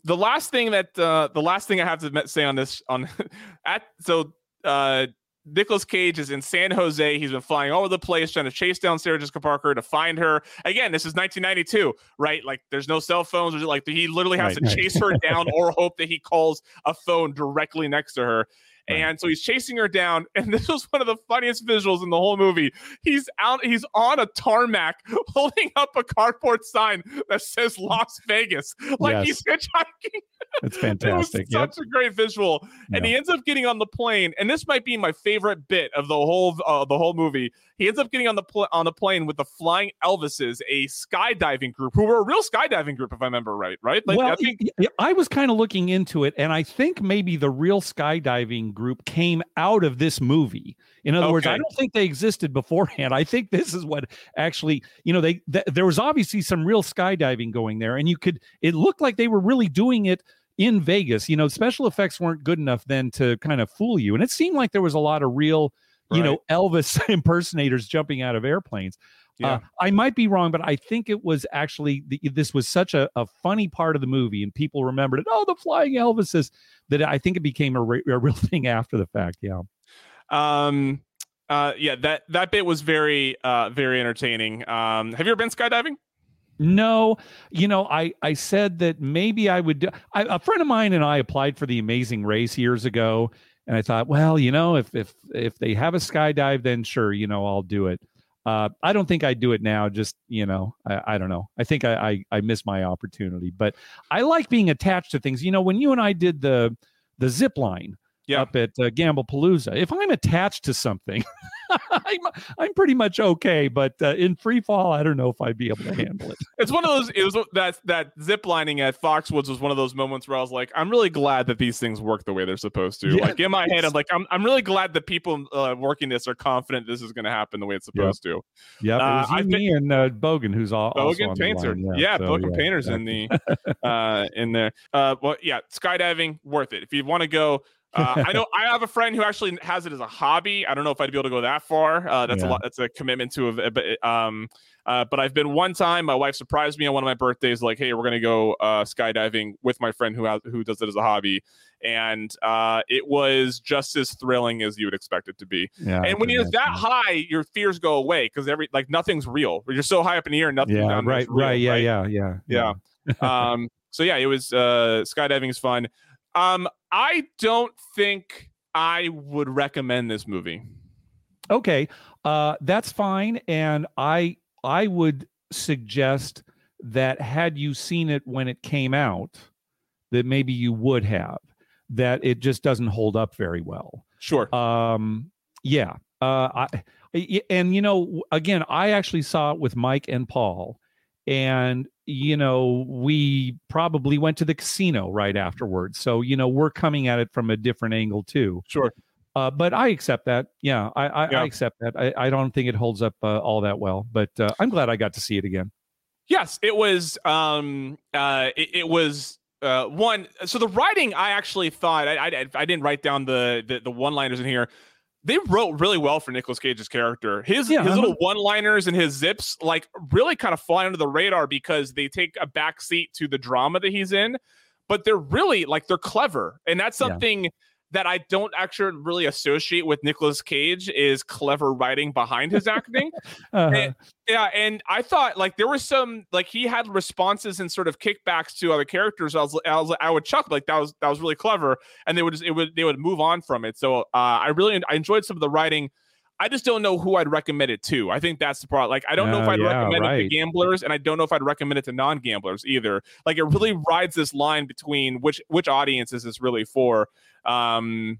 the last thing that uh, the last thing I have to say on this on at so uh Nicolas Cage is in San Jose. He's been flying all over the place trying to chase down Sarah Jessica Parker to find her. Again, this is 1992, right? Like, there's no cell phones. Or Like, he literally has right, to right. chase her down or hope that he calls a phone directly next to her. Right. And so he's chasing her down, and this was one of the funniest visuals in the whole movie. He's out, he's on a tarmac holding up a cardboard sign that says Las Vegas, like yes. he's hitchhiking. It's fantastic. it yep. such a great visual, and he ends up getting on the plane. And this might be my favorite bit of the whole uh, the whole movie. He ends up getting on the pl- on the plane with the Flying Elvises, a skydiving group who were a real skydiving group, if I remember right. Right? Like, well, I, think- I was kind of looking into it, and I think maybe the real skydiving group came out of this movie. In other okay. words, I don't think they existed beforehand. I think this is what actually, you know, they th- there was obviously some real skydiving going there, and you could. It looked like they were really doing it in Vegas. You know, special effects weren't good enough then to kind of fool you, and it seemed like there was a lot of real, you know, Elvis impersonators jumping out of airplanes. Uh, yeah. Uh, I might be wrong, but I think it was actually the, this was such a, a, funny part of the movie, and people remembered it. Oh, the flying Elvises! That I think it became a, re- a real thing after the fact. Yeah. Um. Uh. Yeah. That that bit was very uh very entertaining. Um. Have you ever been skydiving? No, you know, I I said that maybe I would. Do, I, a friend of mine and I applied for the Amazing Race years ago, and I thought, well, you know, if if if they have a skydive, then sure, you know, I'll do it. Uh, I don't think I'd do it now. Just you know, I, I don't know. I think I, I I my opportunity, but I like being attached to things. You know, when you and I did the the zip line yeah. up at uh, Gamblepalooza, if I'm attached to something, I'm I'm pretty much okay. But uh, in free fall, I don't know if I'd be able to handle it. it's one of those. It was that that zip lining at Foxwoods was one of those moments where I was like, I'm really glad that these things work the way they're supposed to. Yeah, like in my head, I'm like, I'm I'm really glad that people uh, working this are confident this is going to happen the way it's supposed yep. to. Yeah, uh, I me and uh, Bogan, who's all Bogan Painter. Yeah, yeah so, Bogan yeah, Painter's exactly. in the uh, in there. Uh, well, yeah, skydiving worth it if you want to go uh, I know I have a friend who actually has it as a hobby. I don't know if I'd be able to go that far. Uh, that's yeah. a lot. That's a commitment to a. But um, uh, but I've been one time. My wife surprised me on one of my birthdays, like, "Hey, we're gonna go uh, skydiving with my friend who has who does it as a hobby," and uh, it was just as thrilling as you would expect it to be. Yeah, and when you're that high, your fears go away because every like nothing's real. You're so high up in the air, nothing. Yeah, right, real, right, yeah, right? yeah, yeah, yeah. yeah. um, so yeah, it was uh, skydiving is fun. Um, I don't think I would recommend this movie. Okay, uh, that's fine, and I I would suggest that had you seen it when it came out, that maybe you would have. That it just doesn't hold up very well. Sure. Um. Yeah. Uh. I. And you know, again, I actually saw it with Mike and Paul, and you know we probably went to the casino right afterwards so you know we're coming at it from a different angle too sure uh, but I accept that. Yeah, I, I, yeah. I accept that. I, I, don't think it holds up uh, all that well, but uh, I'm glad I got to see it again. Yes, it was. Um, uh, it, it was uh, one. So the writing, I actually thought I, I, I didn't write down the the, the one liners in here they wrote really well for Nicolas Cage's character. His yeah, his uh-huh. little one-liners and his zips like really kind of fly under the radar because they take a backseat to the drama that he's in, but they're really like they're clever, and that's something. Yeah that I don't actually really associate with Nicolas Cage is clever writing behind his acting. uh-huh. and, yeah, and I thought like there was some like he had responses and sort of kickbacks to other characters. I was, I was like I would chuckle like that was that was really clever, and they would just it would they would move on from it. So uh, I really I enjoyed some of the writing. I just don't know who I'd recommend it to. I think that's the part. Like, I don't know if I'd yeah, recommend right. it to gamblers, and I don't know if I'd recommend it to non-gamblers either. Like, it really rides this line between which which audience is this really for. Um,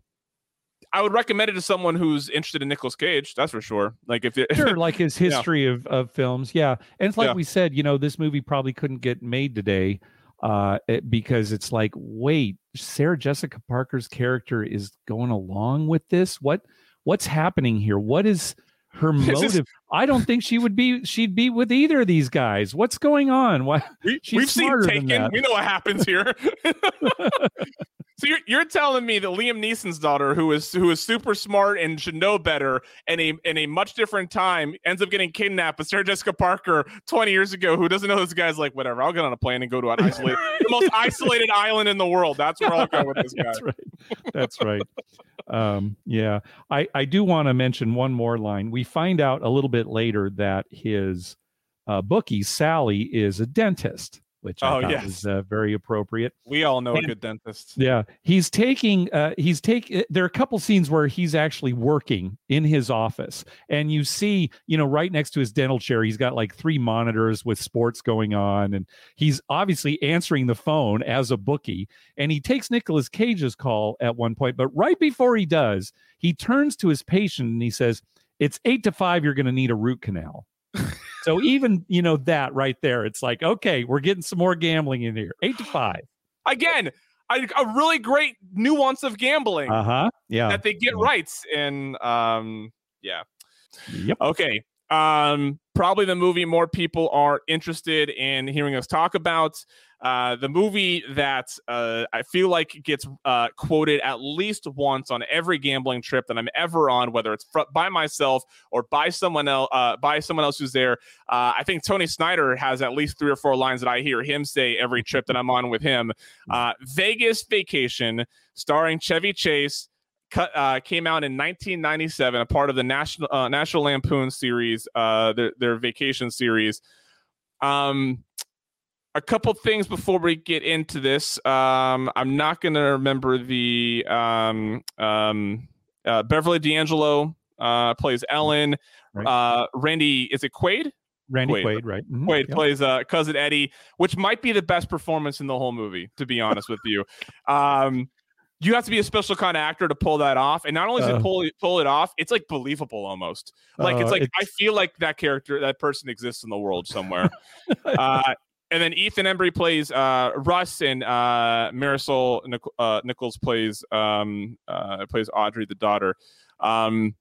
I would recommend it to someone who's interested in Nicolas Cage. That's for sure. Like if it, sure, like his history yeah. of of films, yeah. And it's like yeah. we said, you know, this movie probably couldn't get made today uh, it, because it's like, wait, Sarah Jessica Parker's character is going along with this. What what's happening here? What is her motive? I don't think she would be. She'd be with either of these guys. What's going on? Why? We, have seen Taken. We know what happens here. So you're, you're telling me that Liam Neeson's daughter, who is who is super smart and should know better, and a in a much different time, ends up getting kidnapped. by Sarah Jessica Parker, 20 years ago, who doesn't know this guy's like, whatever, I'll get on a plane and go to an isolated, the most isolated island in the world. That's where I'll go with this guy. That's right. That's right. Um, yeah, I I do want to mention one more line. We find out a little bit later that his uh, bookie Sally is a dentist which I oh, thought yes. was uh, very appropriate. We all know and, a good dentist. Yeah, he's taking. Uh, he's take. Uh, there are a couple scenes where he's actually working in his office, and you see, you know, right next to his dental chair, he's got like three monitors with sports going on, and he's obviously answering the phone as a bookie. And he takes Nicolas Cage's call at one point, but right before he does, he turns to his patient and he says, "It's eight to five. You're going to need a root canal." So even you know that right there, it's like okay, we're getting some more gambling in here. Eight to five. Again, a, a really great nuance of gambling. Uh huh. Yeah. That they get yeah. rights and um yeah. Yep. Okay. Um, probably the movie more people are interested in hearing us talk about. Uh, the movie that uh, I feel like gets uh, quoted at least once on every gambling trip that I'm ever on, whether it's fr- by myself or by someone else, uh, by someone else who's there. Uh, I think Tony Snyder has at least three or four lines that I hear him say every trip that I'm on with him. Uh, Vegas Vacation, starring Chevy Chase. Cut, uh, came out in 1997, a part of the National uh, National Lampoon series, uh, their, their vacation series. Um, a couple things before we get into this. Um, I'm not going to remember the um, um, uh, Beverly D'Angelo uh, plays Ellen. Right. Uh, Randy, is it Quaid? Randy Quaid, Quaid right? Mm-hmm. Quaid yep. plays uh, cousin Eddie, which might be the best performance in the whole movie, to be honest with you. Um, you have to be a special kind of actor to pull that off, and not only does uh, it pull pull it off, it's like believable almost. Like uh, it's like it's, I feel like that character, that person exists in the world somewhere. uh, and then Ethan Embry plays uh, Russ, and uh, Marisol uh, Nichols plays um, uh, plays Audrey, the daughter. Um,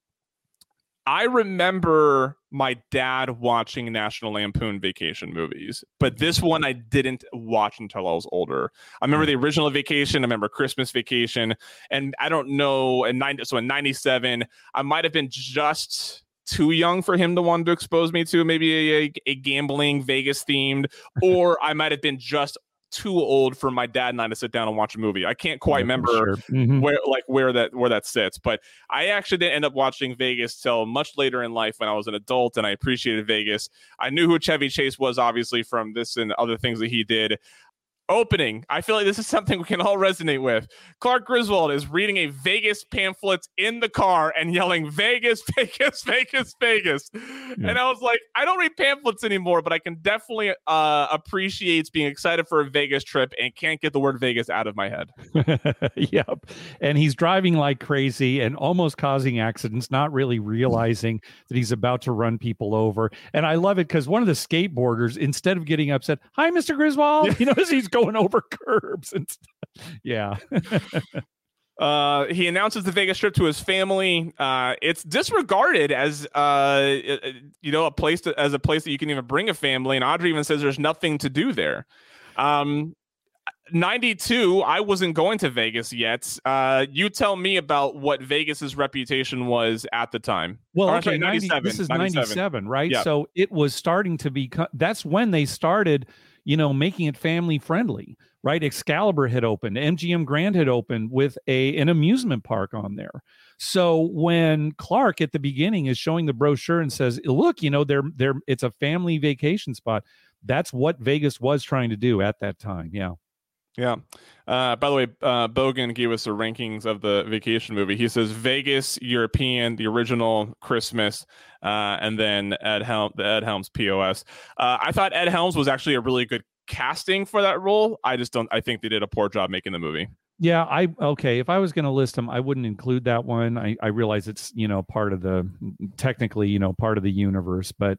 I remember my dad watching National Lampoon Vacation movies, but this one I didn't watch until I was older. I remember the original Vacation, I remember Christmas Vacation, and I don't know. In 90, so in '97, I might have been just too young for him to want to expose me to maybe a, a gambling Vegas themed, or I might have been just too old for my dad and I to sit down and watch a movie. I can't quite yeah, remember sure. mm-hmm. where like where that where that sits, but I actually didn't end up watching Vegas till much later in life when I was an adult and I appreciated Vegas. I knew who Chevy Chase was obviously from this and other things that he did opening. I feel like this is something we can all resonate with. Clark Griswold is reading a Vegas pamphlet in the car and yelling Vegas, Vegas, Vegas, Vegas. Yeah. And I was like, I don't read pamphlets anymore, but I can definitely uh, appreciate being excited for a Vegas trip and can't get the word Vegas out of my head. yep. And he's driving like crazy and almost causing accidents, not really realizing that he's about to run people over. And I love it because one of the skateboarders, instead of getting upset, hi, Mr. Griswold, you know, he's going over curbs and stuff. Yeah. Uh, he announces the Vegas trip to his family. Uh, it's disregarded as uh, you know, a place to, as a place that you can even bring a family. And Audrey even says there's nothing to do there. Um, 92, I wasn't going to Vegas yet. Uh, you tell me about what Vegas's reputation was at the time. Well, okay, sorry, 90, this is 97, 97 right? Yeah. So it was starting to be, that's when they started you know, making it family friendly, right? Excalibur had opened, MGM Grand had opened with a an amusement park on there. So when Clark at the beginning is showing the brochure and says, "Look, you know, they're they're it's a family vacation spot." That's what Vegas was trying to do at that time. Yeah. Yeah. Uh, by the way, uh, Bogan gave us the rankings of the vacation movie. He says Vegas, European, the original Christmas, uh, and then Ed Helm, the Ed Helms POS. Uh, I thought Ed Helms was actually a really good casting for that role. I just don't. I think they did a poor job making the movie. Yeah, I okay. If I was going to list them, I wouldn't include that one. I, I realize it's you know part of the technically you know part of the universe, but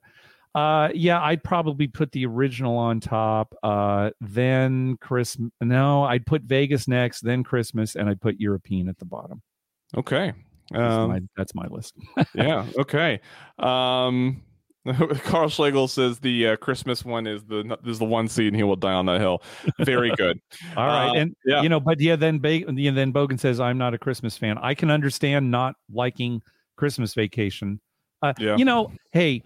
uh, yeah, I'd probably put the original on top. Uh, then Chris. No, I'd put Vegas next, then Christmas, and I'd put European at the bottom. Okay, that's, um, my, that's my list. yeah. Okay. Um, Carl Schlegel says the uh, Christmas one is the is the one seed and he will die on that hill. Very good. All right, uh, and yeah. you know, but yeah, then ba- yeah, then Bogan says I'm not a Christmas fan. I can understand not liking Christmas Vacation. Uh, yeah. You know, hey,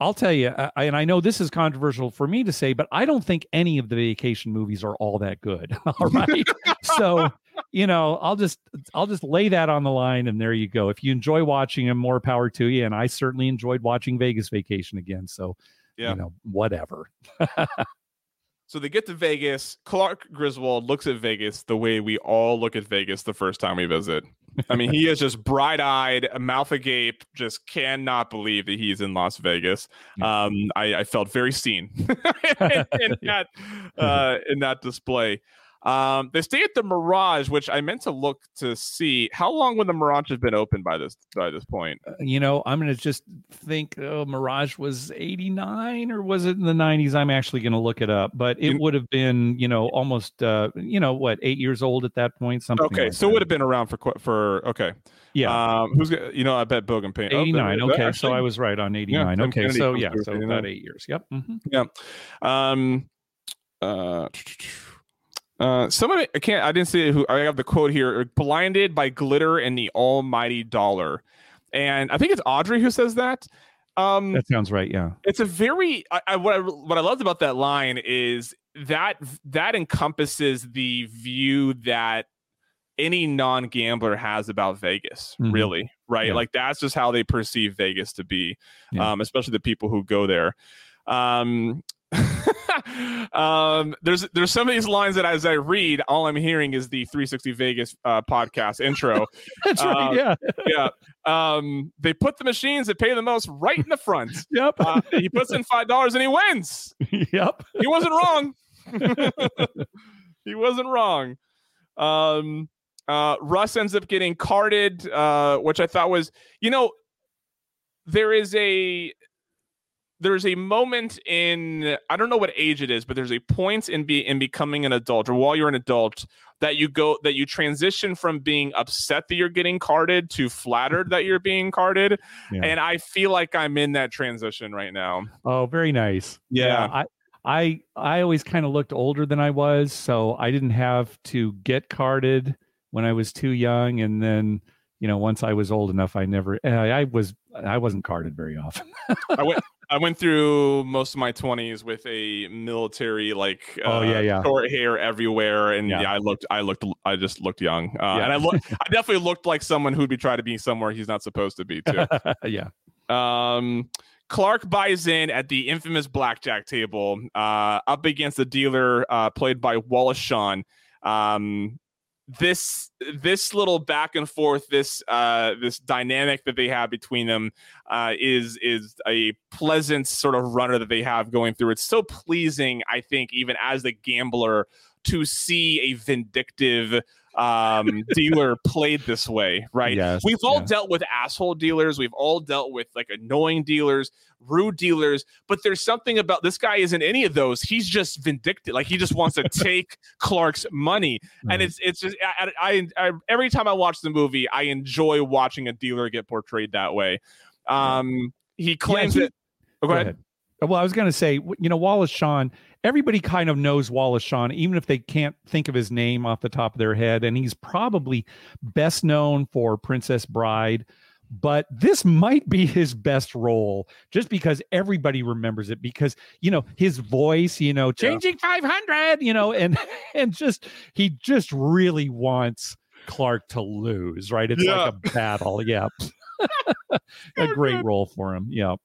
I'll tell you, I, and I know this is controversial for me to say, but I don't think any of the vacation movies are all that good. all right, so you know, I'll just I'll just lay that on the line, and there you go. If you enjoy watching them, more power to you. And I certainly enjoyed watching Vegas Vacation again. So, yeah. you know, whatever. So they get to Vegas. Clark Griswold looks at Vegas the way we all look at Vegas the first time we visit. I mean, he is just bright eyed, mouth agape, just cannot believe that he's in Las Vegas. Um, I, I, felt very seen in, in, that, uh, in that display. Um, they stay at the Mirage, which I meant to look to see how long when the Mirage has been open by this by this point. Uh, you know, I'm gonna just think oh, Mirage was 89 or was it in the 90s? I'm actually gonna look it up, but it would have been you know almost uh, you know what eight years old at that point. Something. Okay, like so that. it would have been around for for okay. Yeah. Um, who's you know I bet Bogan Payne 89. Oh, okay, actually, so I was right on 89. Yeah, okay, Kennedy so yeah, so about eight years. Yep. Mm-hmm. Yeah. Um. Uh. Uh, somebody I can't I didn't see who I have the quote here. Blinded by glitter and the almighty dollar, and I think it's Audrey who says that. Um, that sounds right. Yeah, it's a very I, I, what I what I loved about that line is that that encompasses the view that any non gambler has about Vegas. Mm-hmm. Really, right? Yeah. Like that's just how they perceive Vegas to be, yeah. um, especially the people who go there. Um, um, there's there's some of these lines that as I read, all I'm hearing is the 360 Vegas uh, podcast intro. That's right. Uh, yeah, yeah. Um, they put the machines that pay the most right in the front. yep. Uh, he puts in five dollars and he wins. Yep. He wasn't wrong. he wasn't wrong. Um, uh, Russ ends up getting carded, uh, which I thought was, you know, there is a there's a moment in I don't know what age it is, but there's a point in be in becoming an adult or while you're an adult that you go that you transition from being upset that you're getting carded to flattered that you're being carded. Yeah. And I feel like I'm in that transition right now. Oh, very nice. Yeah. yeah I I I always kind of looked older than I was, so I didn't have to get carded when I was too young and then you know once I was old enough I never I, I was I wasn't carded very often. I went I went through most of my 20s with a military like oh uh, yeah yeah short hair everywhere and yeah. yeah. I looked I looked I just looked young uh, yeah. and I look I definitely looked like someone who'd be trying to be somewhere he's not supposed to be too yeah um Clark buys in at the infamous blackjack table uh up against the dealer uh played by Wallace Shawn um this this little back and forth this uh this dynamic that they have between them uh is is a pleasant sort of runner that they have going through. It's so pleasing i think even as the gambler to see a vindictive um, dealer played this way, right? Yes, we've all yeah. dealt with asshole dealers. We've all dealt with like annoying dealers, rude dealers. But there's something about this guy isn't any of those. He's just vindictive. Like he just wants to take Clark's money, and it's it's just I, I, I, every time I watch the movie, I enjoy watching a dealer get portrayed that way. Um, he claims yeah, he, that. Oh, go, go ahead. ahead. Well, I was going to say, you know, Wallace Shawn everybody kind of knows Wallace Shawn, even if they can't think of his name off the top of their head. And he's probably best known for Princess Bride. But this might be his best role just because everybody remembers it because, you know, his voice, you know, changing yeah. 500, you know, and, and just, he just really wants Clark to lose, right? It's yeah. like a battle. Yeah. a great role for him. Yeah.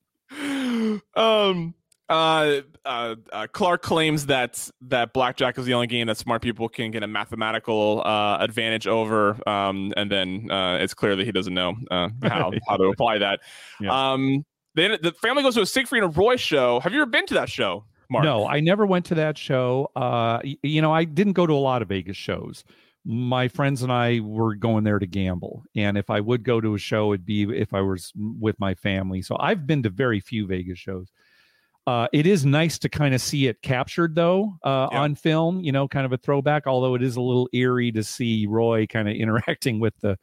Um, uh, uh, uh, Clark claims that that blackjack is the only game that smart people can get a mathematical uh, advantage over, um, and then uh, it's clear that he doesn't know uh, how how to apply that. Yeah. Um, then the family goes to a Siegfried and Roy show. Have you ever been to that show? Mark? No, I never went to that show. Uh, you know, I didn't go to a lot of Vegas shows. My friends and I were going there to gamble, and if I would go to a show, it'd be if I was with my family. So I've been to very few Vegas shows. Uh, it is nice to kind of see it captured though uh, yeah. on film, you know, kind of a throwback. Although it is a little eerie to see Roy kind of interacting with the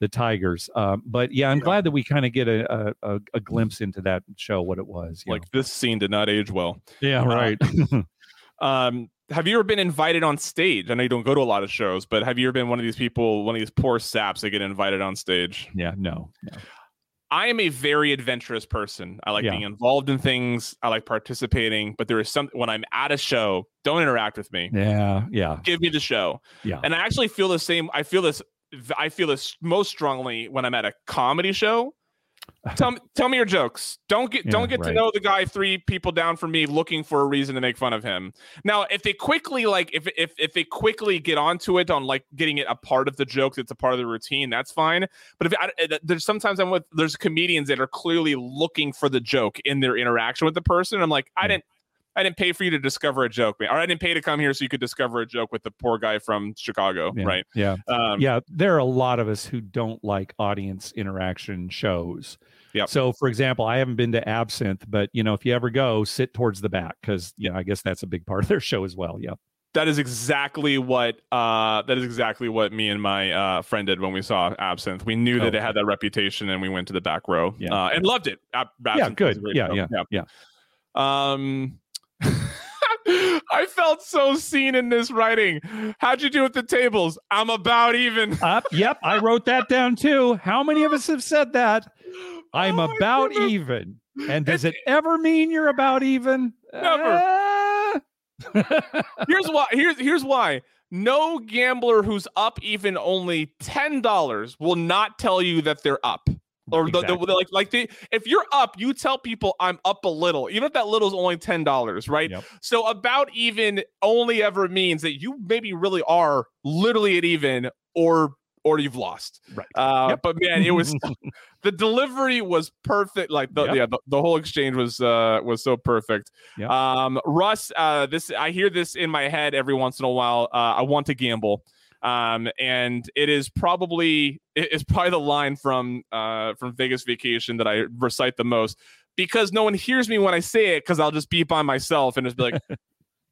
the Tigers. Um, but yeah, I'm yeah. glad that we kind of get a, a, a glimpse into that show, what it was. Like know. this scene did not age well. Yeah, uh, right. um, have you ever been invited on stage? I know you don't go to a lot of shows, but have you ever been one of these people, one of these poor saps that get invited on stage? Yeah, no, no. I am a very adventurous person. I like yeah. being involved in things. I like participating, but there is some when I'm at a show, don't interact with me. Yeah, yeah. Give me the show. Yeah. And I actually feel the same. I feel this. I feel this most strongly when I'm at a comedy show. Tell me tell me your jokes. Don't get yeah, don't get right. to know the guy three people down from me looking for a reason to make fun of him. Now, if they quickly like if if if they quickly get onto it on like getting it a part of the joke, that's a part of the routine. That's fine. But if I, eh, there's sometimes I'm with there's comedians that are clearly looking for the joke in their interaction with the person. I'm like, I didn't I didn't pay for you to discover a joke, man. Or I didn't pay to come here so you could discover a joke with the poor guy from Chicago, yeah, right? Yeah. Um, yeah. There are a lot of us who don't like audience interaction shows. Yeah. So, for example, I haven't been to Absinthe, but you know, if you ever go, sit towards the back because you know, I guess that's a big part of their show as well. Yeah. That is exactly what uh, that is exactly what me and my uh, friend did when we saw Absinthe. We knew that oh. it had that reputation, and we went to the back row yeah. uh, and loved it. Ab- yeah, good. Yeah, yeah, yeah, yeah. Um, I felt so seen in this writing. How'd you do with the tables? I'm about even. Up. Yep. I wrote that down too. How many of us have said that? I'm oh about goodness. even. And does it ever mean you're about even? Never. Uh... here's why. Here's here's why. No gambler who's up even only ten dollars will not tell you that they're up or exactly. the, the, like like the if you're up you tell people i'm up a little even if that little is only ten dollars right yep. so about even only ever means that you maybe really are literally at even or or you've lost right uh, yep. but man it was the delivery was perfect like the yep. yeah the, the, whole exchange was uh was so perfect um russ uh this i hear this in my head every once in a while uh i want to gamble um, and it is probably it's probably the line from uh, from Vegas Vacation that I recite the most because no one hears me when I say it because I'll just be by myself and just be like.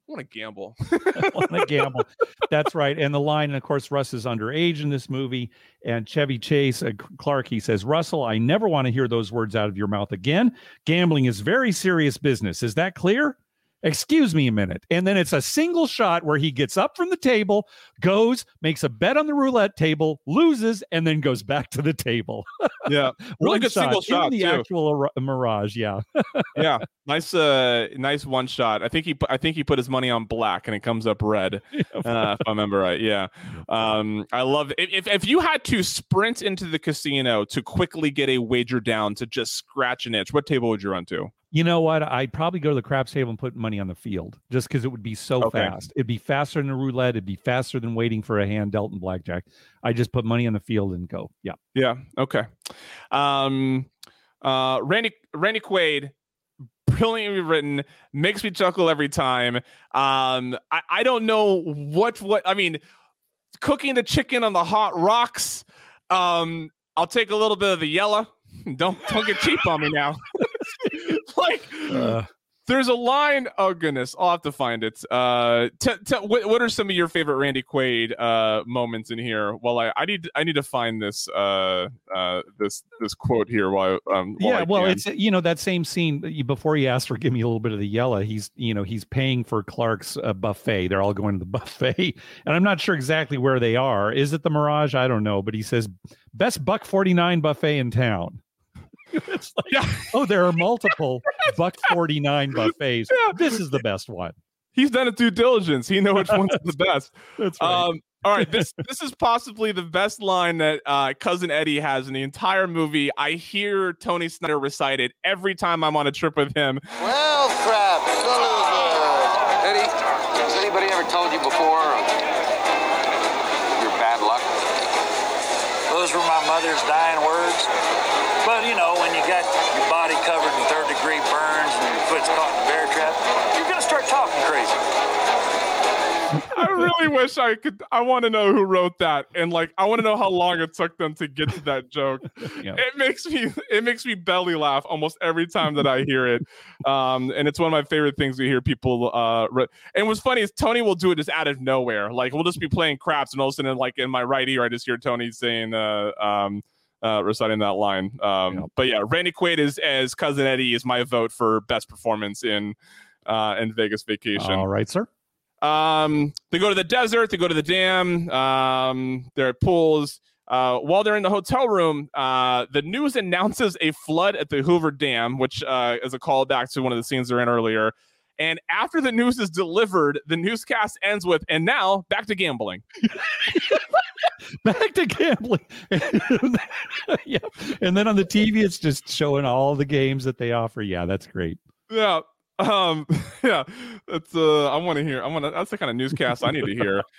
I want to gamble. I want to gamble. That's right. And the line, and of course, Russ is underage in this movie. And Chevy Chase, uh, Clark, he says, Russell, I never want to hear those words out of your mouth again. Gambling is very serious business. Is that clear? Excuse me a minute. And then it's a single shot where he gets up from the table, goes, makes a bet on the roulette table, loses, and then goes back to the table. yeah. really good single shot. the too. actual mirage. Yeah. yeah. Nice, uh, nice one shot. I think he, I think he put his money on black and it comes up red. Uh, if I remember right. Yeah. Um, I love it. If, if you had to sprint into the casino to quickly get a wager down to just scratch an itch, what table would you run to? You know what? I'd probably go to the craps table and put money on the field just because it would be so okay. fast. It'd be faster than a roulette. It'd be faster than waiting for a hand dealt in blackjack. I just put money on the field and go. Yeah. Yeah. Okay. Um, uh, Randy Randy Quaid, brilliantly written, makes me chuckle every time. Um, I, I don't know what what I mean. Cooking the chicken on the hot rocks. Um, I'll take a little bit of the yellow. Don't don't get cheap on me now. like uh, there's a line. Oh goodness, I'll have to find it. Uh, t- t- what, what are some of your favorite Randy Quaid uh moments in here? Well, I, I need I need to find this uh uh this this quote here while um while yeah. well, it's you know that same scene before he asked for give me a little bit of the yellow. He's you know he's paying for Clark's uh, buffet. They're all going to the buffet, and I'm not sure exactly where they are. Is it the Mirage? I don't know, but he says best buck 49 buffet in town. it's like, yeah. oh, there are multiple buck 49 buffets. Yeah. This is the best one. He's done it due diligence. He knows which one's the best. That's right. Um, all right, this this is possibly the best line that uh, cousin Eddie has in the entire movie. I hear Tony Snyder recite it every time I'm on a trip with him. Well, crap, Eddie, has anybody ever told you before your bad luck? Those were my mother's dying words. But you know, when you got your body covered in third degree burns and your foot's caught in a bear trap, you're gonna start talking crazy. I really wish I could. I want to know who wrote that, and like, I want to know how long it took them to get to that joke. Yeah. It makes me, it makes me belly laugh almost every time that I hear it. Um, and it's one of my favorite things to hear people. Uh, re- and what's funny is Tony will do it just out of nowhere. Like, we'll just be playing craps, and all of a sudden, like in my right ear, I just hear Tony saying, uh, um, uh, reciting that line. Um, yeah. But yeah, Randy Quaid is as cousin Eddie is my vote for best performance in uh, in Vegas Vacation. All right, sir. Um, they go to the desert. They go to the dam. Um, they're at pools. Uh, while they're in the hotel room, uh, the news announces a flood at the Hoover Dam, which uh, is a callback to one of the scenes they're in earlier. And after the news is delivered, the newscast ends with, and now back to gambling. back to gambling. yeah, and then on the TV, it's just showing all the games that they offer. Yeah, that's great. Yeah, um, yeah, that's uh, I want to hear. I want to. That's the kind of newscast I need to hear.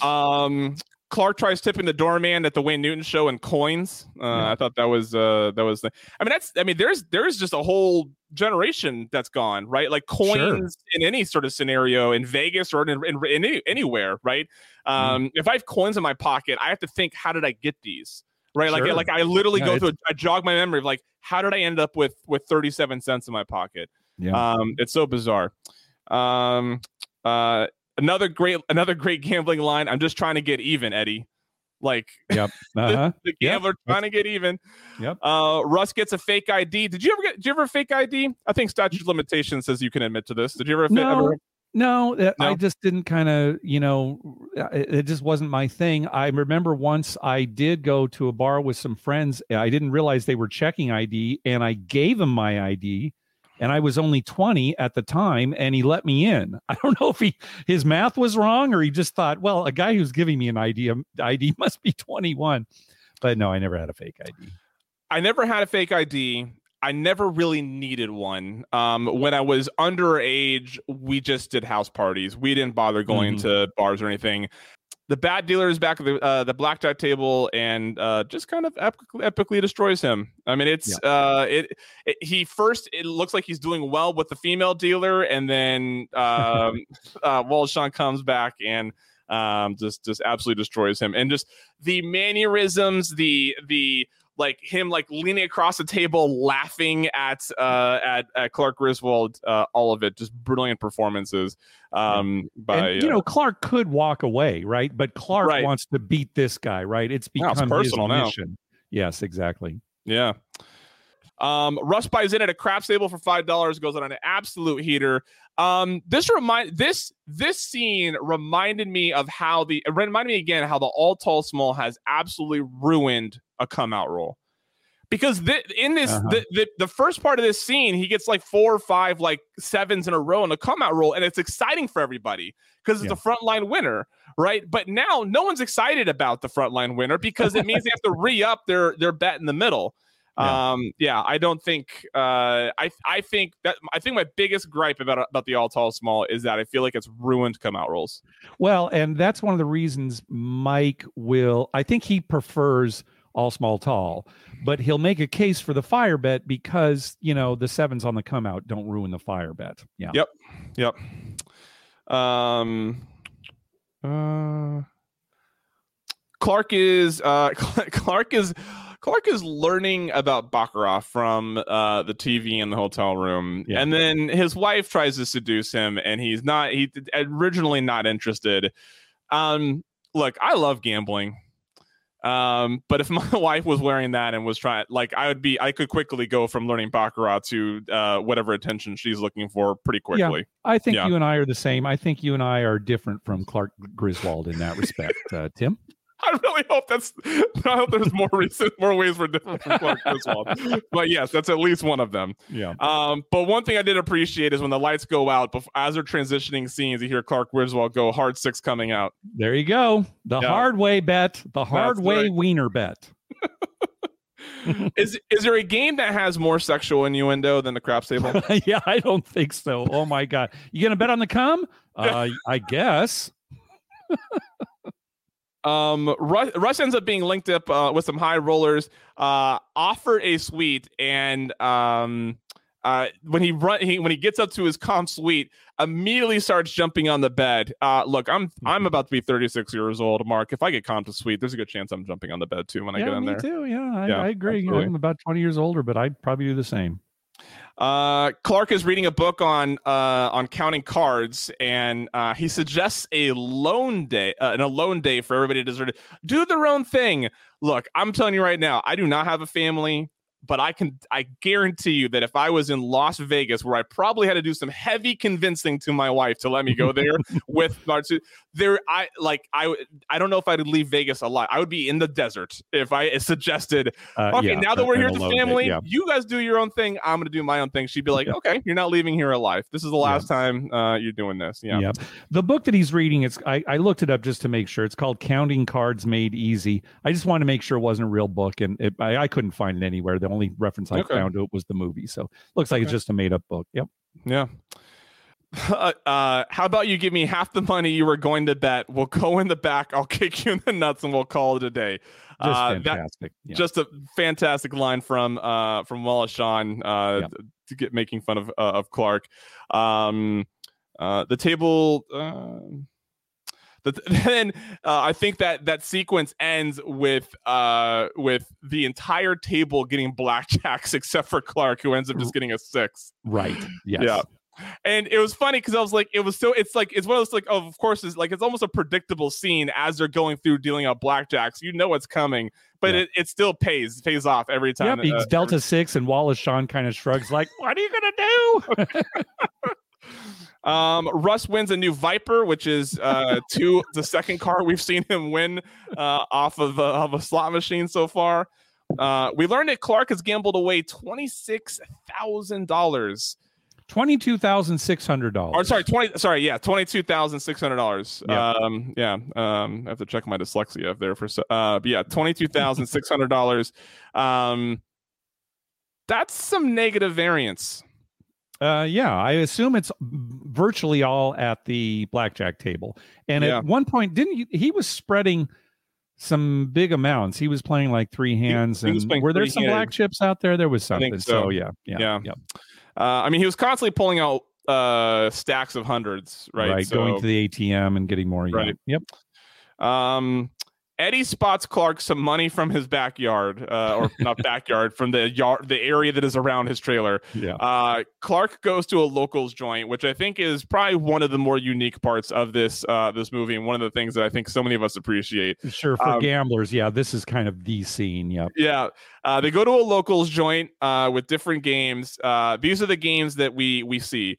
Um, Clark tries tipping the doorman at the Wayne Newton show in coins. Uh, yeah. I thought that was uh, that was. The, I mean, that's. I mean, there's there's just a whole generation that's gone, right? Like coins sure. in any sort of scenario in Vegas or in, in, in any, anywhere, right? Mm-hmm. Um, mm. If I have coins in my pocket, I have to think, how did I get these? Right, sure. like like I literally yeah, go through. I jog my memory of like, how did I end up with with thirty seven cents in my pocket? Yeah. Um, it's so bizarre. Um, uh, another great another great gambling line. I'm just trying to get even, Eddie. Like, yep, uh-huh. the, the gambler yep. trying to get even. Yep. Uh, Russ gets a fake ID. Did you ever get? Did you ever fake ID? I think statute of limitations says you can admit to this. Did you ever? No. Ever... No, uh, no, I just didn't kind of, you know, uh, it just wasn't my thing. I remember once I did go to a bar with some friends. I didn't realize they were checking ID, and I gave them my ID and I was only 20 at the time and he let me in. I don't know if he his math was wrong or he just thought, well, a guy who's giving me an ID um, ID must be 21. But no, I never had a fake ID. I never had a fake ID. I never really needed one. Um, when I was underage, we just did house parties. We didn't bother going mm-hmm. to bars or anything the bad dealer is back at the uh, the blackjack table and uh, just kind of epically, epically destroys him. I mean, it's yeah. uh, it, it, he first it looks like he's doing well with the female dealer, and then um, uh, Wallace Shawn comes back and um, just just absolutely destroys him, and just the mannerisms, the the like him like leaning across the table laughing at uh at, at clark griswold uh all of it just brilliant performances um by and, you uh, know clark could walk away right but clark right. wants to beat this guy right it's become no, it's personal his mission now. yes exactly yeah um, Russ buys in at a craps table for five dollars, goes on an absolute heater. Um, this remind this this scene reminded me of how the it reminded me again how the all tall small has absolutely ruined a come out roll. Because th- in this uh-huh. the, the, the first part of this scene, he gets like four or five like sevens in a row in a come out roll, and it's exciting for everybody because it's yeah. a frontline winner, right? But now no one's excited about the frontline winner because it means they have to re up their their bet in the middle. Yeah. Um, yeah, I don't think uh, I I think that I think my biggest gripe about about the all tall small is that I feel like it's ruined come out rolls. Well, and that's one of the reasons Mike will. I think he prefers all small tall, but he'll make a case for the fire bet because you know the sevens on the come out don't ruin the fire bet. Yeah. Yep. Yep. Um. Uh. Clark is uh Clark is Clark is learning about Baccarat from uh, the TV in the hotel room, yeah. and then his wife tries to seduce him, and he's not. He originally not interested. Um, look, I love gambling. Um, but if my wife was wearing that and was trying, like, I would be, I could quickly go from learning baccarat to uh, whatever attention she's looking for pretty quickly. Yeah, I think yeah. you and I are the same. I think you and I are different from Clark Griswold in that respect. Uh, Tim. I really hope that's. I hope there's more reason, more ways for different Clark Griswold. but yes, that's at least one of them. Yeah. Um. But one thing I did appreciate is when the lights go out, before, as they're transitioning scenes, you hear Clark Griswold go hard six coming out. There you go. The yeah. hard way bet. The hard that's way right. wiener bet. is is there a game that has more sexual innuendo than the craps table? yeah, I don't think so. Oh my god, you gonna bet on the come? Uh, I guess. Um, Russ, Russ, ends up being linked up uh, with some high rollers. Uh, offered a suite, and um, uh, when he run, he, when he gets up to his comp suite, immediately starts jumping on the bed. Uh, look, I'm mm-hmm. I'm about to be 36 years old, Mark. If I get comp to suite, there's a good chance I'm jumping on the bed too when yeah, I get in me there. Too, yeah, I, yeah, I agree. I'm about 20 years older, but I'd probably do the same. Uh, Clark is reading a book on uh, on counting cards, and uh, he suggests a loan day, uh, an alone day for everybody to sort of do their own thing. Look, I'm telling you right now, I do not have a family. but I can I guarantee you that if I was in Las Vegas, where I probably had to do some heavy convincing to my wife to let me go there with Martu, there I like I I don't know if I'd leave Vegas alive. I would be in the desert if I suggested, uh, okay, yeah, now that we're here as a family, yeah. you guys do your own thing. I'm gonna do my own thing. She'd be like, yeah. okay, you're not leaving here alive. This is the last time uh, you're doing this. Yeah. The book that he's reading, it's I, I looked it up just to make sure. It's called Counting Cards Made Easy. I just wanted to make sure it wasn't a real book, and it, I, I couldn't find it anywhere. The only reference I okay. found to it was the movie. So looks like okay. it's just a made up book. Yep. Yeah. Uh, uh, how about you give me half the money you were going to bet? We'll go in the back. I'll kick you in the nuts, and we'll call it a day. Just uh, fantastic. That, yeah. Just a fantastic line from uh, from Wallace Shawn uh, yeah. to get making fun of uh, of Clark. Um, uh, the table. Uh, the, then uh, I think that that sequence ends with uh with the entire table getting blackjacks except for Clark, who ends up just getting a six. Right. Yes. Yeah. And it was funny because I was like, it was so it's like it's one of those like oh, of course it's like it's almost a predictable scene as they're going through dealing out blackjacks. You know what's coming, but yeah. it, it still pays pays off every time. Yeah, uh, Delta Six and Wallace Shawn kind of shrugs like, "What are you gonna do?" Um, Russ wins a new Viper, which is uh, two the second car we've seen him win uh, off of, uh, of a slot machine so far. Uh, we learned that Clark has gambled away twenty six thousand dollars. Twenty two thousand six hundred dollars. Or sorry, twenty. Sorry, yeah, twenty two thousand six hundred dollars. Um, yeah. Um, I have to check my dyslexia up there for. Uh, but yeah, twenty two thousand six hundred dollars. Um, that's some negative variance. Uh, yeah, I assume it's virtually all at the blackjack table. And yeah. at one point, didn't he, he was spreading some big amounts. He was playing like three hands. He, he and were there some hands. black chips out there? There was something. So. so. yeah, yeah, yeah. yeah. Uh, I mean, he was constantly pulling out uh, stacks of hundreds, right? Right, so, going to the ATM and getting more. Right. Yep. Um, Eddie spots Clark some money from his backyard, uh, or not backyard, from the yard, the area that is around his trailer. Yeah. Uh, Clark goes to a locals joint, which I think is probably one of the more unique parts of this uh, this movie, and one of the things that I think so many of us appreciate. Sure, for um, gamblers, yeah, this is kind of the scene. Yeah. Yeah. Uh, they go to a locals joint uh, with different games. Uh, these are the games that we we see.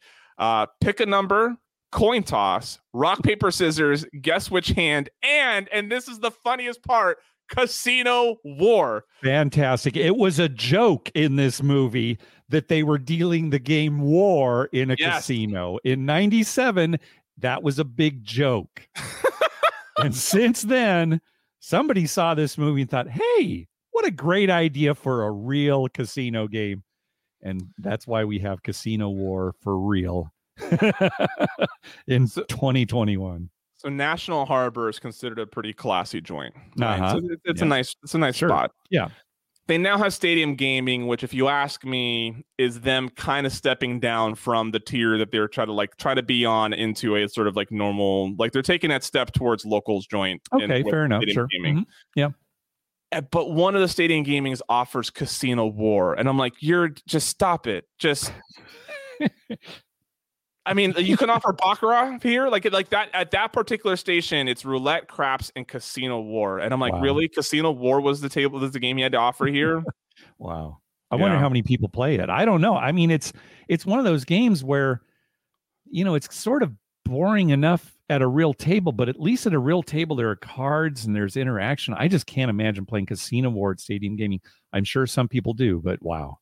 pick a number, coin toss, rock, paper, scissors, guess which hand, and, and this is the funniest part, casino war. Fantastic. It was a joke in this movie that they were dealing the game war in a yes. casino. In 97, that was a big joke. and since then, somebody saw this movie and thought, hey, what a great idea for a real casino game. And that's why we have Casino War for real in so, 2021. So National Harbor is considered a pretty classy joint. Right? Uh-huh. So it's yeah. a nice it's a nice sure. spot. Yeah. They now have stadium gaming, which, if you ask me, is them kind of stepping down from the tier that they're trying to like try to be on into a sort of like normal, like they're taking that step towards locals joint. Okay, fair enough. Sure. Mm-hmm. Yeah eh, but one of the stadium gamings offers casino war and i'm like you're just stop it just I mean, you can offer baccarat here, like like that at that particular station. It's roulette, craps, and casino war. And I'm like, wow. really? Casino war was the table, was the game you had to offer here? wow. I yeah. wonder how many people play it. I don't know. I mean, it's it's one of those games where, you know, it's sort of boring enough at a real table, but at least at a real table there are cards and there's interaction. I just can't imagine playing casino war at stadium gaming. I'm sure some people do, but wow.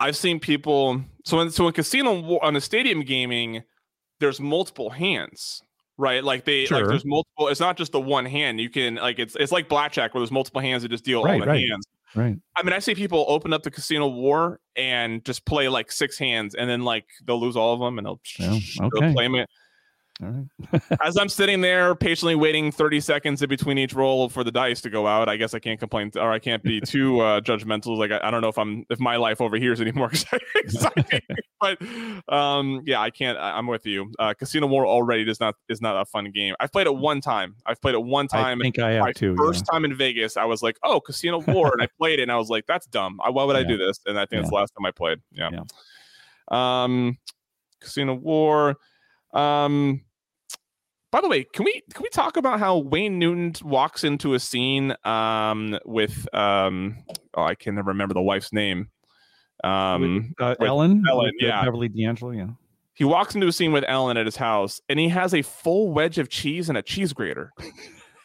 I've seen people. So in so in casino on a stadium gaming, there's multiple hands, right? Like they sure. like there's multiple. It's not just the one hand. You can like it's it's like blackjack where there's multiple hands that just deal right, all the right. hands. Right. I mean, I see people open up the casino war and just play like six hands, and then like they'll lose all of them, and they'll, yeah, okay. they'll play them. All right. As I'm sitting there patiently waiting 30 seconds in between each roll for the dice to go out, I guess I can't complain or I can't be too uh, judgmental. Like I, I, don't know if I'm if my life over here is any more exciting, but um, yeah, I can't. I, am with you. Uh, Casino War already is not is not a fun game. I've played it one time. I've played it one time. I think I have my too. First yeah. time in Vegas, I was like, oh, Casino War, and I played it, and I was like, that's dumb. Why would yeah. I do this? And I think yeah. it's the last time I played. Yeah. yeah. Um, Casino War. Um, by the way, can we can we talk about how Wayne Newton walks into a scene um, with um, oh I can never remember the wife's name. Um, with, uh, with Ellen, Ellen, with, yeah, Beverly D'Angelo, yeah. He walks into a scene with Ellen at his house, and he has a full wedge of cheese and a cheese grater.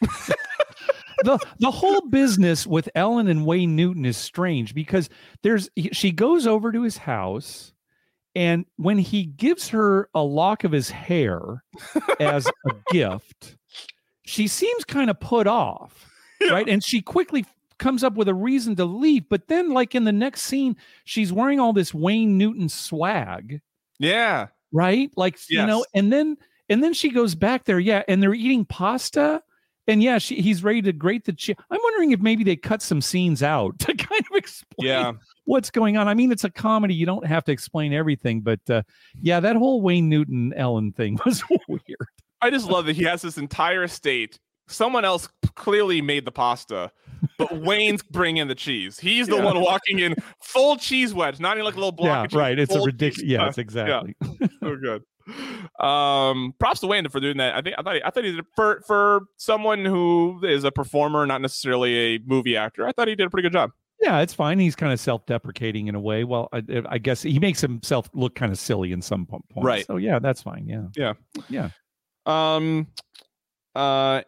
the the whole business with Ellen and Wayne Newton is strange because there's she goes over to his house and when he gives her a lock of his hair as a gift, she seems kind of put off, yeah. right? And she quickly comes up with a reason to leave. But then, like in the next scene, she's wearing all this Wayne Newton swag. Yeah. Right? Like, yes. you know, and then and then she goes back there, yeah, and they're eating pasta. And yeah, she, he's ready to grate the. I'm wondering if maybe they cut some scenes out to kind of explain yeah what's going on. I mean, it's a comedy. You don't have to explain everything, but uh, yeah, that whole Wayne Newton Ellen thing was weird. I just love that he has this entire estate. Someone else clearly made the pasta, but Wayne's bringing the cheese. He's the yeah. one walking in full cheese wedge, not even like a little block. Yeah, right. It's a ridiculous. Yes, exactly. Yeah. so good. Um, props to Wayne for doing that. I think I thought he, I thought he did for for someone who is a performer, not necessarily a movie actor. I thought he did a pretty good job. Yeah, it's fine. He's kind of self-deprecating in a way. Well, I, I guess he makes himself look kind of silly in some point. Right. So yeah, that's fine. Yeah. Yeah. Yeah. Um. Uh.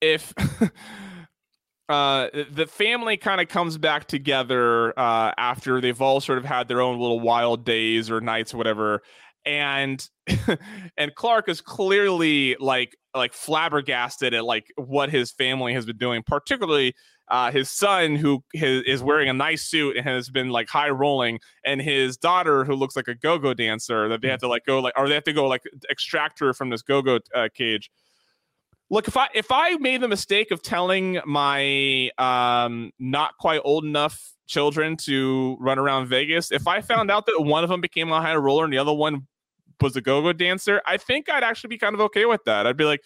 If. uh, the family kind of comes back together uh, after they've all sort of had their own little wild days or nights or whatever and and Clark is clearly like like flabbergasted at like what his family has been doing particularly uh, his son who is wearing a nice suit and has been like high rolling, and his daughter who looks like a go-go dancer that they have to like go like or they have to go like extract her from this go-go uh, cage. Look, if I if I made the mistake of telling my um, not quite old enough children to run around Vegas, if I found out that one of them became a high roller and the other one was a go-go dancer, I think I'd actually be kind of okay with that. I'd be like,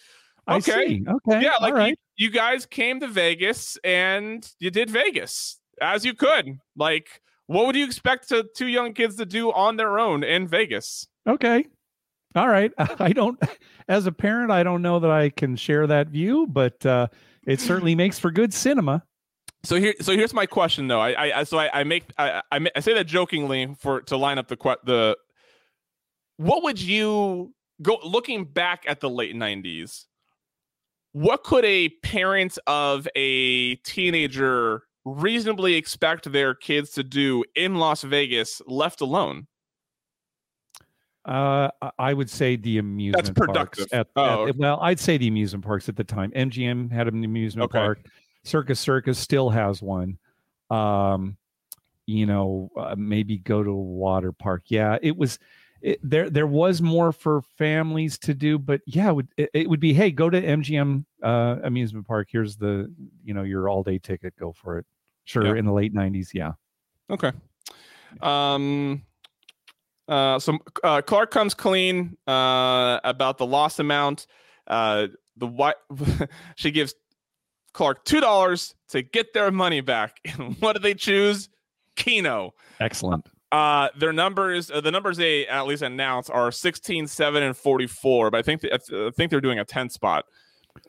Okay. Okay. Yeah, like right. you, you guys came to Vegas and you did Vegas as you could. Like, what would you expect to two young kids to do on their own in Vegas? Okay. All right. I don't as a parent, I don't know that I can share that view, but uh it certainly makes for good cinema. So here, so here's my question though. I, I so I, I make I, I, I say that jokingly for to line up the the. What would you go looking back at the late '90s? What could a parent of a teenager reasonably expect their kids to do in Las Vegas left alone? Uh, I would say the amusement That's productive. Parks at, oh, at, well, I'd say the amusement parks at the time. MGM had an amusement okay. park. Circus Circus still has one. Um, you know, uh, maybe go to a water park. Yeah, it was it, there there was more for families to do, but yeah, it would, it, it would be hey, go to MGM uh, amusement park. Here's the you know your all day ticket. Go for it. Sure, yeah. in the late '90s, yeah. Okay. Um. Uh, so uh, Clark comes clean uh, about the loss amount. Uh, the what she gives Clark two dollars to get their money back. what do they choose? Keno. Excellent. Uh, their numbers, uh, the numbers they at least announced are 16, 7, and 44. But I think th- I think they're doing a 10 spot.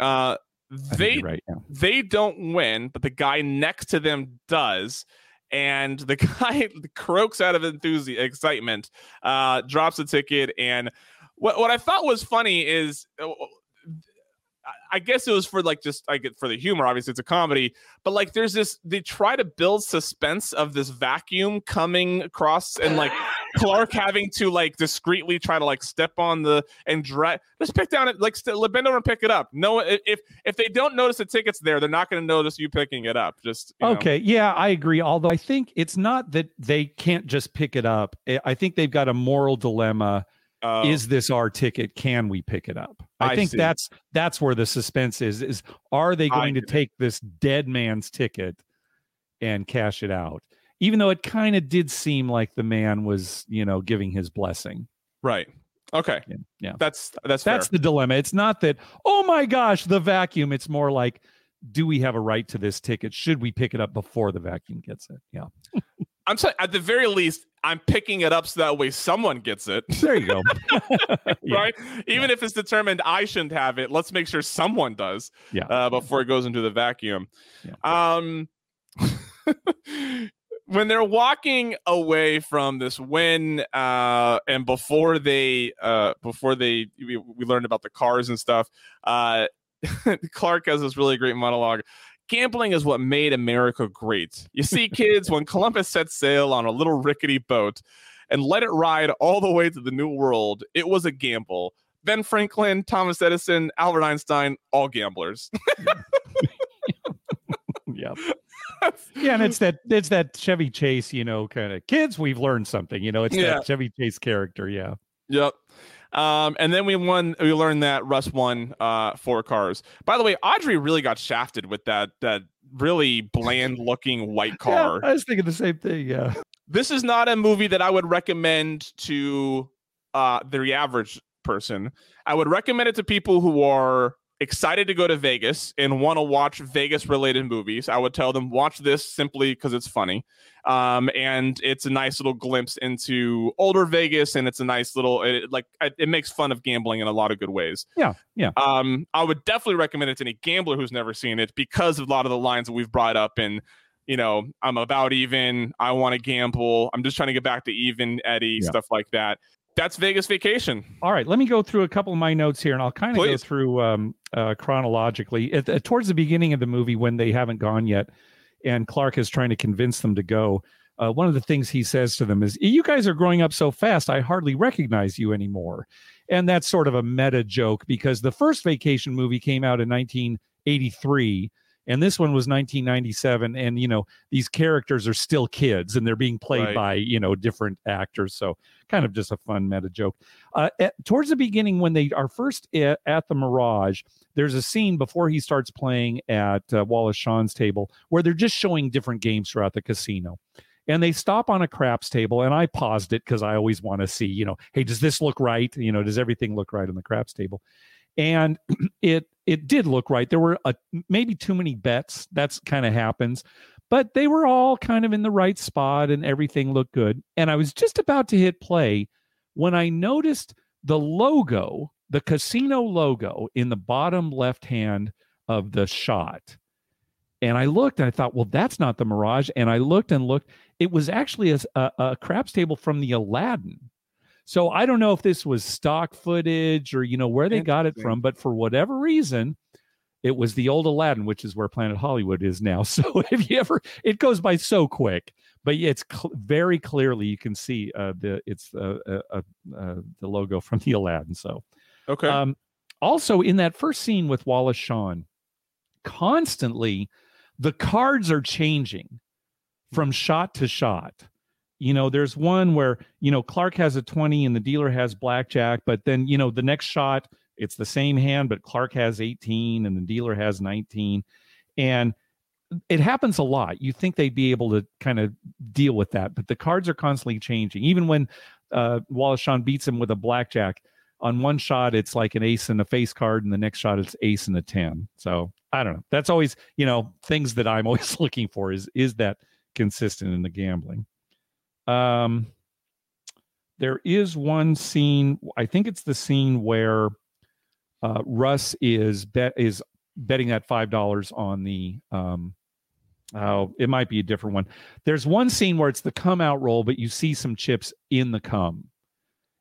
Uh, they right, yeah. they don't win, but the guy next to them does. And the guy croaks out of enthusiasm, excitement, uh, drops a ticket. And what, what I thought was funny is uh, I guess it was for like just I get for the humor. Obviously, it's a comedy, but like there's this. They try to build suspense of this vacuum coming across and like Clark having to like discreetly try to like step on the and drag. Just pick down it, like st- bend over and pick it up. No, if if they don't notice the tickets there, they're not going to notice you picking it up. Just okay, know. yeah, I agree. Although I think it's not that they can't just pick it up. Eh, I think they've got a moral dilemma Oh. Is this our ticket? Can we pick it up? I, I think see. that's that's where the suspense is. Is are they going to take this dead man's ticket and cash it out? Even though it kind of did seem like the man was, you know, giving his blessing. Right. Okay. Yeah. yeah. That's that's that's the dilemma. It's not that, oh my gosh, the vacuum. It's more like, do we have a right to this ticket? Should we pick it up before the vacuum gets it? Yeah. I'm saying at the very least, I'm picking it up so that way someone gets it. There you go. right? Even yeah. if it's determined I shouldn't have it, let's make sure someone does. Yeah. Uh, before it goes into the vacuum. Yeah. Um. when they're walking away from this win, uh, and before they, uh, before they, we, we learned about the cars and stuff. Uh, Clark has this really great monologue. Gambling is what made America great. You see, kids, when Columbus set sail on a little rickety boat and let it ride all the way to the New World, it was a gamble. Ben Franklin, Thomas Edison, Albert Einstein, all gamblers. yep. yeah, and it's that it's that Chevy Chase, you know, kind of kids. We've learned something, you know. It's yeah. that Chevy Chase character. Yeah. Yep. Um, and then we won. We learned that Russ won uh, four cars. By the way, Audrey really got shafted with that that really bland looking white car. Yeah, I was thinking the same thing. Yeah. This is not a movie that I would recommend to uh, the average person. I would recommend it to people who are excited to go to Vegas and want to watch Vegas related movies, I would tell them watch this simply because it's funny. Um, and it's a nice little glimpse into older Vegas, and it's a nice little it, like it makes fun of gambling in a lot of good ways. Yeah, yeah. Um, I would definitely recommend it to any gambler who's never seen it because of a lot of the lines that we've brought up and you know, I'm about even. I want to gamble. I'm just trying to get back to even, Eddie, yeah. stuff like that that's Vegas Vacation. All right, let me go through a couple of my notes here, and I'll kind of go through um, uh, chronologically. At, at, towards the beginning of the movie, when they haven't gone yet, and Clark is trying to convince them to go, uh, one of the things he says to them is, "You guys are growing up so fast, I hardly recognize you anymore." And that's sort of a meta joke because the first Vacation movie came out in 1983 and this one was 1997 and you know these characters are still kids and they're being played right. by you know different actors so kind of just a fun meta joke. Uh, at, towards the beginning when they are first at, at, the mirage there's a scene before he starts playing at uh, wallace shawn's table where they're just showing different games throughout the casino. And they stop on a craps table and i paused it because i always want to see you know hey does this look right? You know does everything look right on the craps table? And it it did look right. There were a, maybe too many bets. That's kind of happens, but they were all kind of in the right spot and everything looked good. And I was just about to hit play when I noticed the logo, the casino logo in the bottom left hand of the shot. And I looked and I thought, well, that's not the Mirage. And I looked and looked. It was actually a, a, a craps table from the Aladdin. So I don't know if this was stock footage or you know where they got it from, but for whatever reason, it was the old Aladdin, which is where Planet Hollywood is now. So if you ever, it goes by so quick, but it's cl- very clearly you can see uh, the it's uh, uh, uh, uh, the logo from the Aladdin. So okay. Um, also in that first scene with Wallace Shawn, constantly the cards are changing from shot to shot you know there's one where you know clark has a 20 and the dealer has blackjack but then you know the next shot it's the same hand but clark has 18 and the dealer has 19 and it happens a lot. You think they'd be able to kind of deal with that but the cards are constantly changing. Even when uh, wallace shawn beats him with a blackjack on one shot it's like an ace and a face card and the next shot it's ace and a 10 so i don't know. That's always you know things that i'm always looking for is is that consistent in the gambling um, there is one scene. I think it's the scene where uh, Russ is bet is betting that five dollars on the. Um, oh, it might be a different one. There's one scene where it's the come out roll, but you see some chips in the come,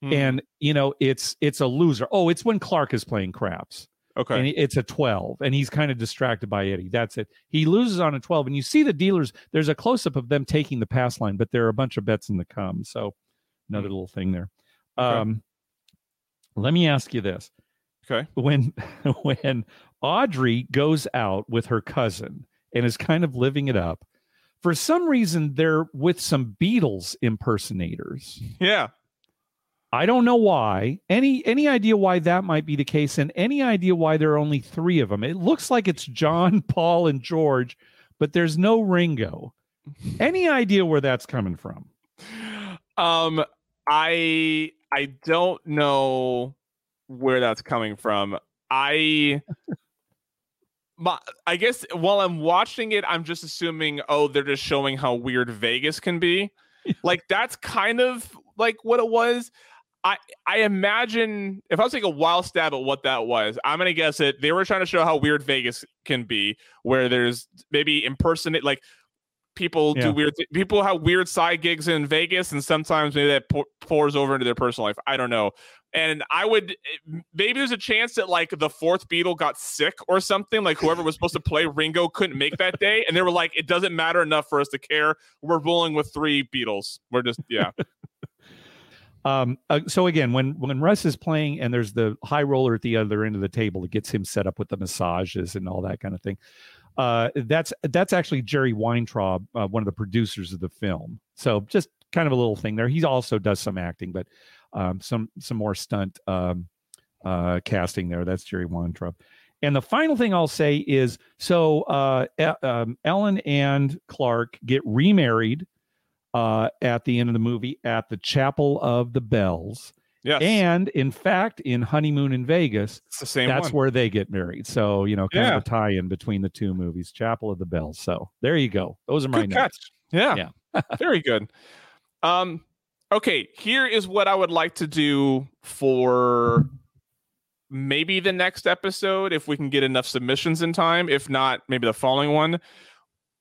hmm. and you know it's it's a loser. Oh, it's when Clark is playing craps. Okay. And it's a 12, and he's kind of distracted by Eddie. That's it. He loses on a 12, and you see the dealers. There's a close up of them taking the pass line, but there are a bunch of bets in the come. So another hmm. little thing there. Okay. Um, let me ask you this. Okay. When when Audrey goes out with her cousin and is kind of living it up, for some reason they're with some Beatles impersonators. Yeah. I don't know why. Any any idea why that might be the case, and any idea why there are only three of them? It looks like it's John, Paul, and George, but there's no Ringo. Any idea where that's coming from? Um, I I don't know where that's coming from. I my, I guess while I'm watching it, I'm just assuming, oh, they're just showing how weird Vegas can be. like that's kind of like what it was. I I imagine if I was take a wild stab at what that was, I'm gonna guess it. They were trying to show how weird Vegas can be, where there's maybe impersonate like people yeah. do weird th- people have weird side gigs in Vegas, and sometimes maybe that pour, pours over into their personal life. I don't know. And I would eh, maybe there's a chance that like the fourth Beatle got sick or something. Like whoever was supposed to play Ringo couldn't make that day, and they were like, it doesn't matter enough for us to care. We're rolling with three Beatles. We're just yeah. Um, uh, so again, when when Russ is playing and there's the high roller at the other end of the table that gets him set up with the massages and all that kind of thing, uh, that's that's actually Jerry Weintraub, uh, one of the producers of the film. So just kind of a little thing there. He also does some acting, but um, some some more stunt um, uh, casting there. That's Jerry Weintraub. And the final thing I'll say is so uh, um, Ellen and Clark get remarried uh, at the end of the movie at the Chapel of the Bells. Yes. And in fact, in Honeymoon in Vegas, it's the same that's one. where they get married. So, you know, kind yeah. of a tie in between the two movies, Chapel of the Bells. So there you go. Those are my good notes. Catch. Yeah. Yeah. Very good. Um, okay, here is what I would like to do for maybe the next episode if we can get enough submissions in time. If not, maybe the following one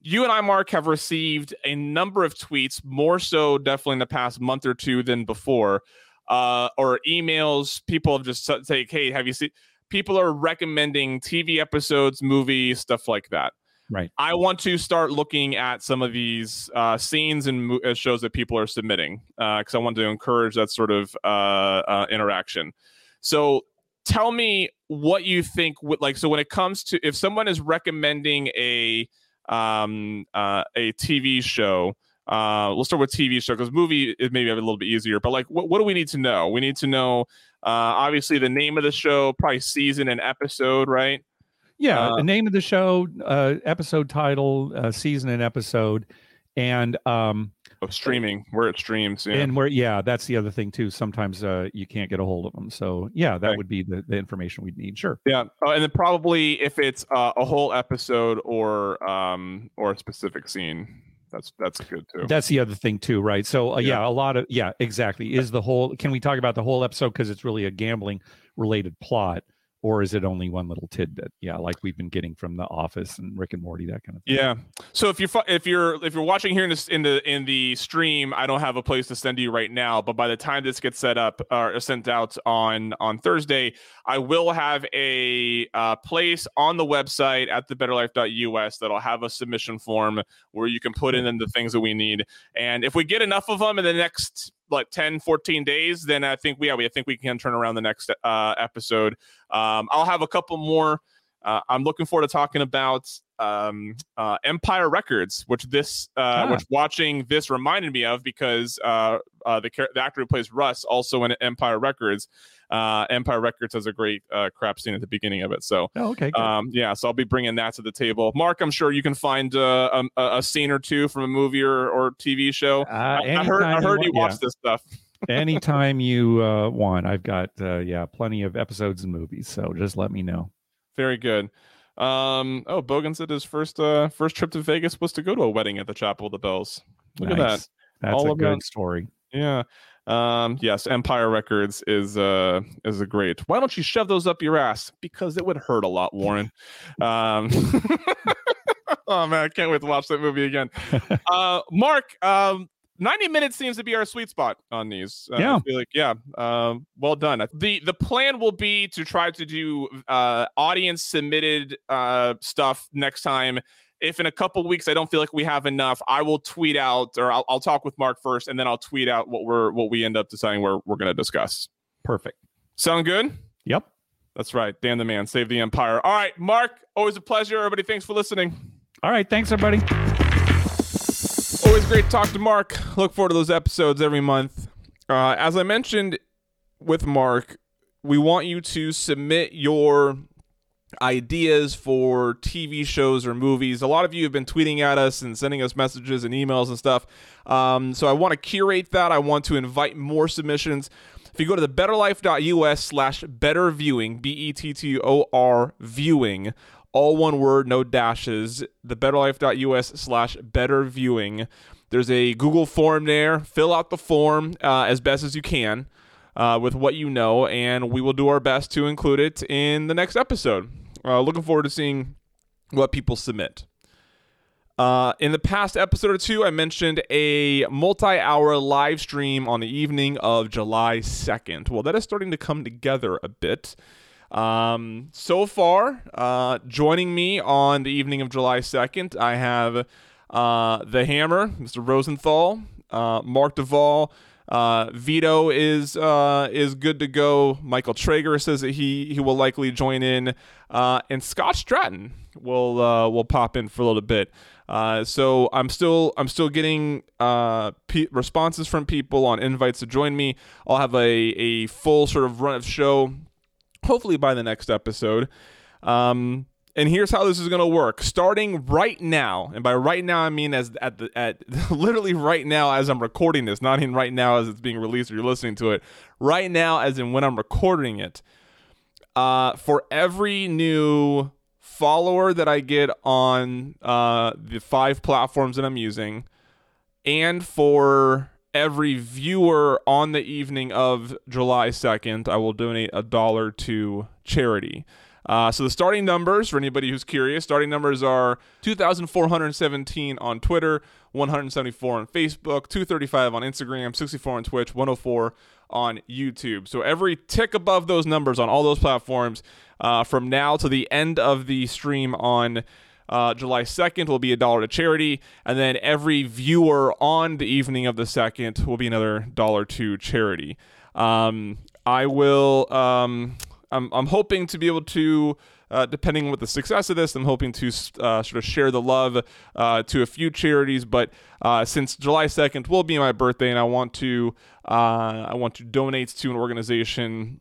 you and I, Mark, have received a number of tweets, more so definitely in the past month or two than before, uh, or emails. People have just say, "Hey, have you seen?" People are recommending TV episodes, movies, stuff like that. Right. I want to start looking at some of these uh, scenes and mo- uh, shows that people are submitting because uh, I want to encourage that sort of uh, uh, interaction. So tell me what you think. Would, like, so when it comes to if someone is recommending a um, uh, a TV show. Uh, we'll start with TV show because movie is maybe a little bit easier. But like, what, what do we need to know? We need to know, uh, obviously, the name of the show, probably season and episode, right? Yeah, uh, the name of the show, uh, episode title, uh, season and episode, and um, oh, streaming where it streams. Yeah. And where, yeah, that's the other thing too. Sometimes uh, you can't get a hold of them. So yeah, that would be the, the information we'd need. Sure. Yeah, uh, and then probably if it's uh, a whole episode or um or a specific scene. That's that's good too. That's the other thing too, right? So uh, yeah. yeah, a lot of yeah, exactly. Is the whole? Can we talk about the whole episode because it's really a gambling related plot? Or is it only one little tidbit? Yeah, like we've been getting from The Office and Rick and Morty, that kind of thing. Yeah. So if you're if you're if you're watching here in the in the in the stream, I don't have a place to send you right now, but by the time this gets set up or sent out on on Thursday, I will have a uh, place on the website at thebettorlife.us that'll have a submission form where you can put in the things that we need. And if we get enough of them in the next like 10 14 days then i think we yeah, we I think we can turn around the next uh, episode um, i'll have a couple more uh, i'm looking forward to talking about um, uh, empire records which this uh, ah. which watching this reminded me of because uh, uh, the, the actor who plays russ also in empire records uh, Empire Records has a great uh, crap scene at the beginning of it. So, oh, okay, um, yeah, so I'll be bringing that to the table. Mark, I'm sure you can find uh, um, a, a, scene or two from a movie or, or TV show. Uh, I, I, heard, I heard you, you watch yeah. this stuff. anytime you uh, want, I've got uh, yeah, plenty of episodes and movies. So just let me know. Very good. Um, oh, Bogan said his first uh, first trip to Vegas was to go to a wedding at the Chapel of the Bells. Look nice. at that. That's All a about, good story. Yeah. Um, yes, Empire Records is uh is a great. Why don't you shove those up your ass? Because it would hurt a lot, Warren. Um, oh man, I can't wait to watch that movie again. Uh, Mark, um, 90 minutes seems to be our sweet spot on these. Uh, yeah. like, yeah. Um, well done. The the plan will be to try to do uh, audience submitted uh, stuff next time if in a couple weeks I don't feel like we have enough, I will tweet out or I'll, I'll talk with Mark first, and then I'll tweet out what we're what we end up deciding we're we're going to discuss. Perfect. Sound good? Yep. That's right. Dan the man, save the empire. All right, Mark. Always a pleasure. Everybody, thanks for listening. All right, thanks everybody. Always great to talk to Mark. Look forward to those episodes every month. Uh, as I mentioned with Mark, we want you to submit your ideas for TV shows or movies. A lot of you have been tweeting at us and sending us messages and emails and stuff. Um, so I want to curate that. I want to invite more submissions. If you go to the bettorlife.us slash bettor viewing, B E T T O R viewing, all one word, no dashes. Thebettorlife.us slash bettor viewing. There's a Google form there. Fill out the form uh, as best as you can uh, with what you know, and we will do our best to include it in the next episode. Uh, looking forward to seeing what people submit. Uh, in the past episode or two, I mentioned a multi hour live stream on the evening of July 2nd. Well, that is starting to come together a bit. Um, so far, uh, joining me on the evening of July 2nd, I have uh, The Hammer, Mr. Rosenthal, uh, Mark DeVol. Uh, Vito is uh, is good to go. Michael Traeger says that he he will likely join in, uh, and Scott Stratton will uh, will pop in for a little bit. Uh, so I'm still I'm still getting uh, p- responses from people on invites to join me. I'll have a a full sort of run of show, hopefully by the next episode. Um, and here's how this is going to work. Starting right now, and by right now I mean as at the at literally right now as I'm recording this, not in right now as it's being released or you're listening to it. Right now, as in when I'm recording it. Uh, for every new follower that I get on uh, the five platforms that I'm using, and for every viewer on the evening of July 2nd, I will donate a dollar to charity. Uh, so the starting numbers, for anybody who's curious, starting numbers are 2,417 on Twitter, 174 on Facebook, 235 on Instagram, 64 on Twitch, 104 on YouTube. So every tick above those numbers on all those platforms uh, from now to the end of the stream on uh, July 2nd will be a dollar to charity, and then every viewer on the evening of the 2nd will be another dollar to charity. Um, I will. Um, I'm, I'm hoping to be able to. Uh, depending on what the success of this, I'm hoping to uh, sort of share the love uh, to a few charities. But uh, since July 2nd will be my birthday, and I want to uh, I want to donate to an organization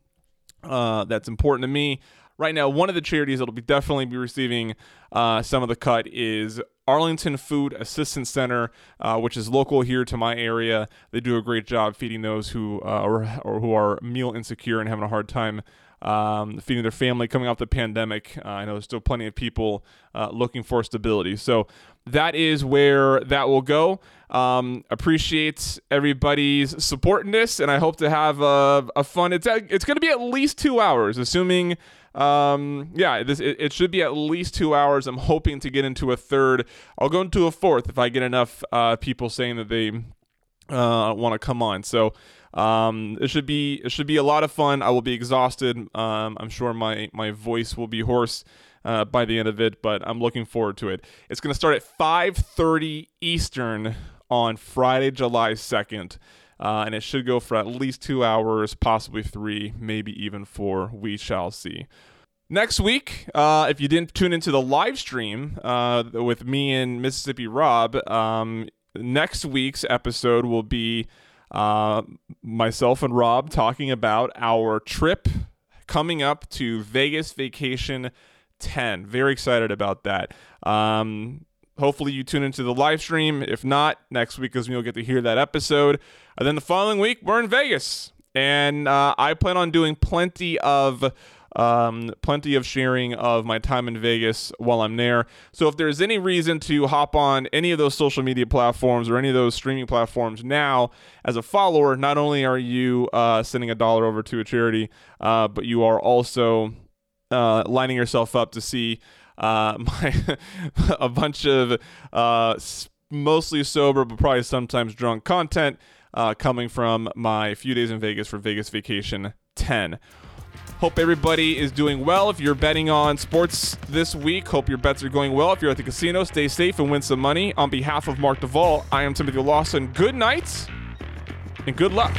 uh, that's important to me, right now, one of the charities that'll be definitely be receiving some of the cut is Arlington Food Assistance Center, uh, which is local here to my area. They do a great job feeding those who uh, or, or who are meal insecure and having a hard time um, feeding their family coming off the pandemic. Uh, I know there's still plenty of people uh, looking for stability. So that is where that will go. Um, appreciate everybody's support in this, and I hope to have a, a fun. It's it's going to be at least two hours, assuming um, yeah, this it, it, should be at least two hours. I'm hoping to get into a third. I'll go into a fourth if I get enough uh, people saying that they uh, want to come on. So um, it should be it should be a lot of fun. I will be exhausted. Um, I'm sure my my voice will be hoarse. Uh, by the end of it, but I'm looking forward to it. It's going to start at 5:30 Eastern on Friday, July 2nd. Uh, and it should go for at least two hours, possibly three, maybe even four. We shall see. Next week, uh, if you didn't tune into the live stream uh, with me and Mississippi Rob, um, next week's episode will be uh, myself and Rob talking about our trip coming up to Vegas Vacation 10. Very excited about that. Um, hopefully, you tune into the live stream. If not, next week is when you'll get to hear that episode. And then the following week, we're in Vegas. And uh, I plan on doing plenty of. Um, plenty of sharing of my time in Vegas while I'm there. So if there's any reason to hop on any of those social media platforms or any of those streaming platforms now, as a follower, not only are you uh, sending a dollar over to a charity, uh, but you are also uh, lining yourself up to see uh, my a bunch of uh, mostly sober but probably sometimes drunk content uh, coming from my few days in Vegas for Vegas Vacation 10. Hope everybody is doing well. If you're betting on sports this week, hope your bets are going well. If you're at the casino, stay safe and win some money. On behalf of Mark DeVol, I am Timothy Lawson. Good night and good luck.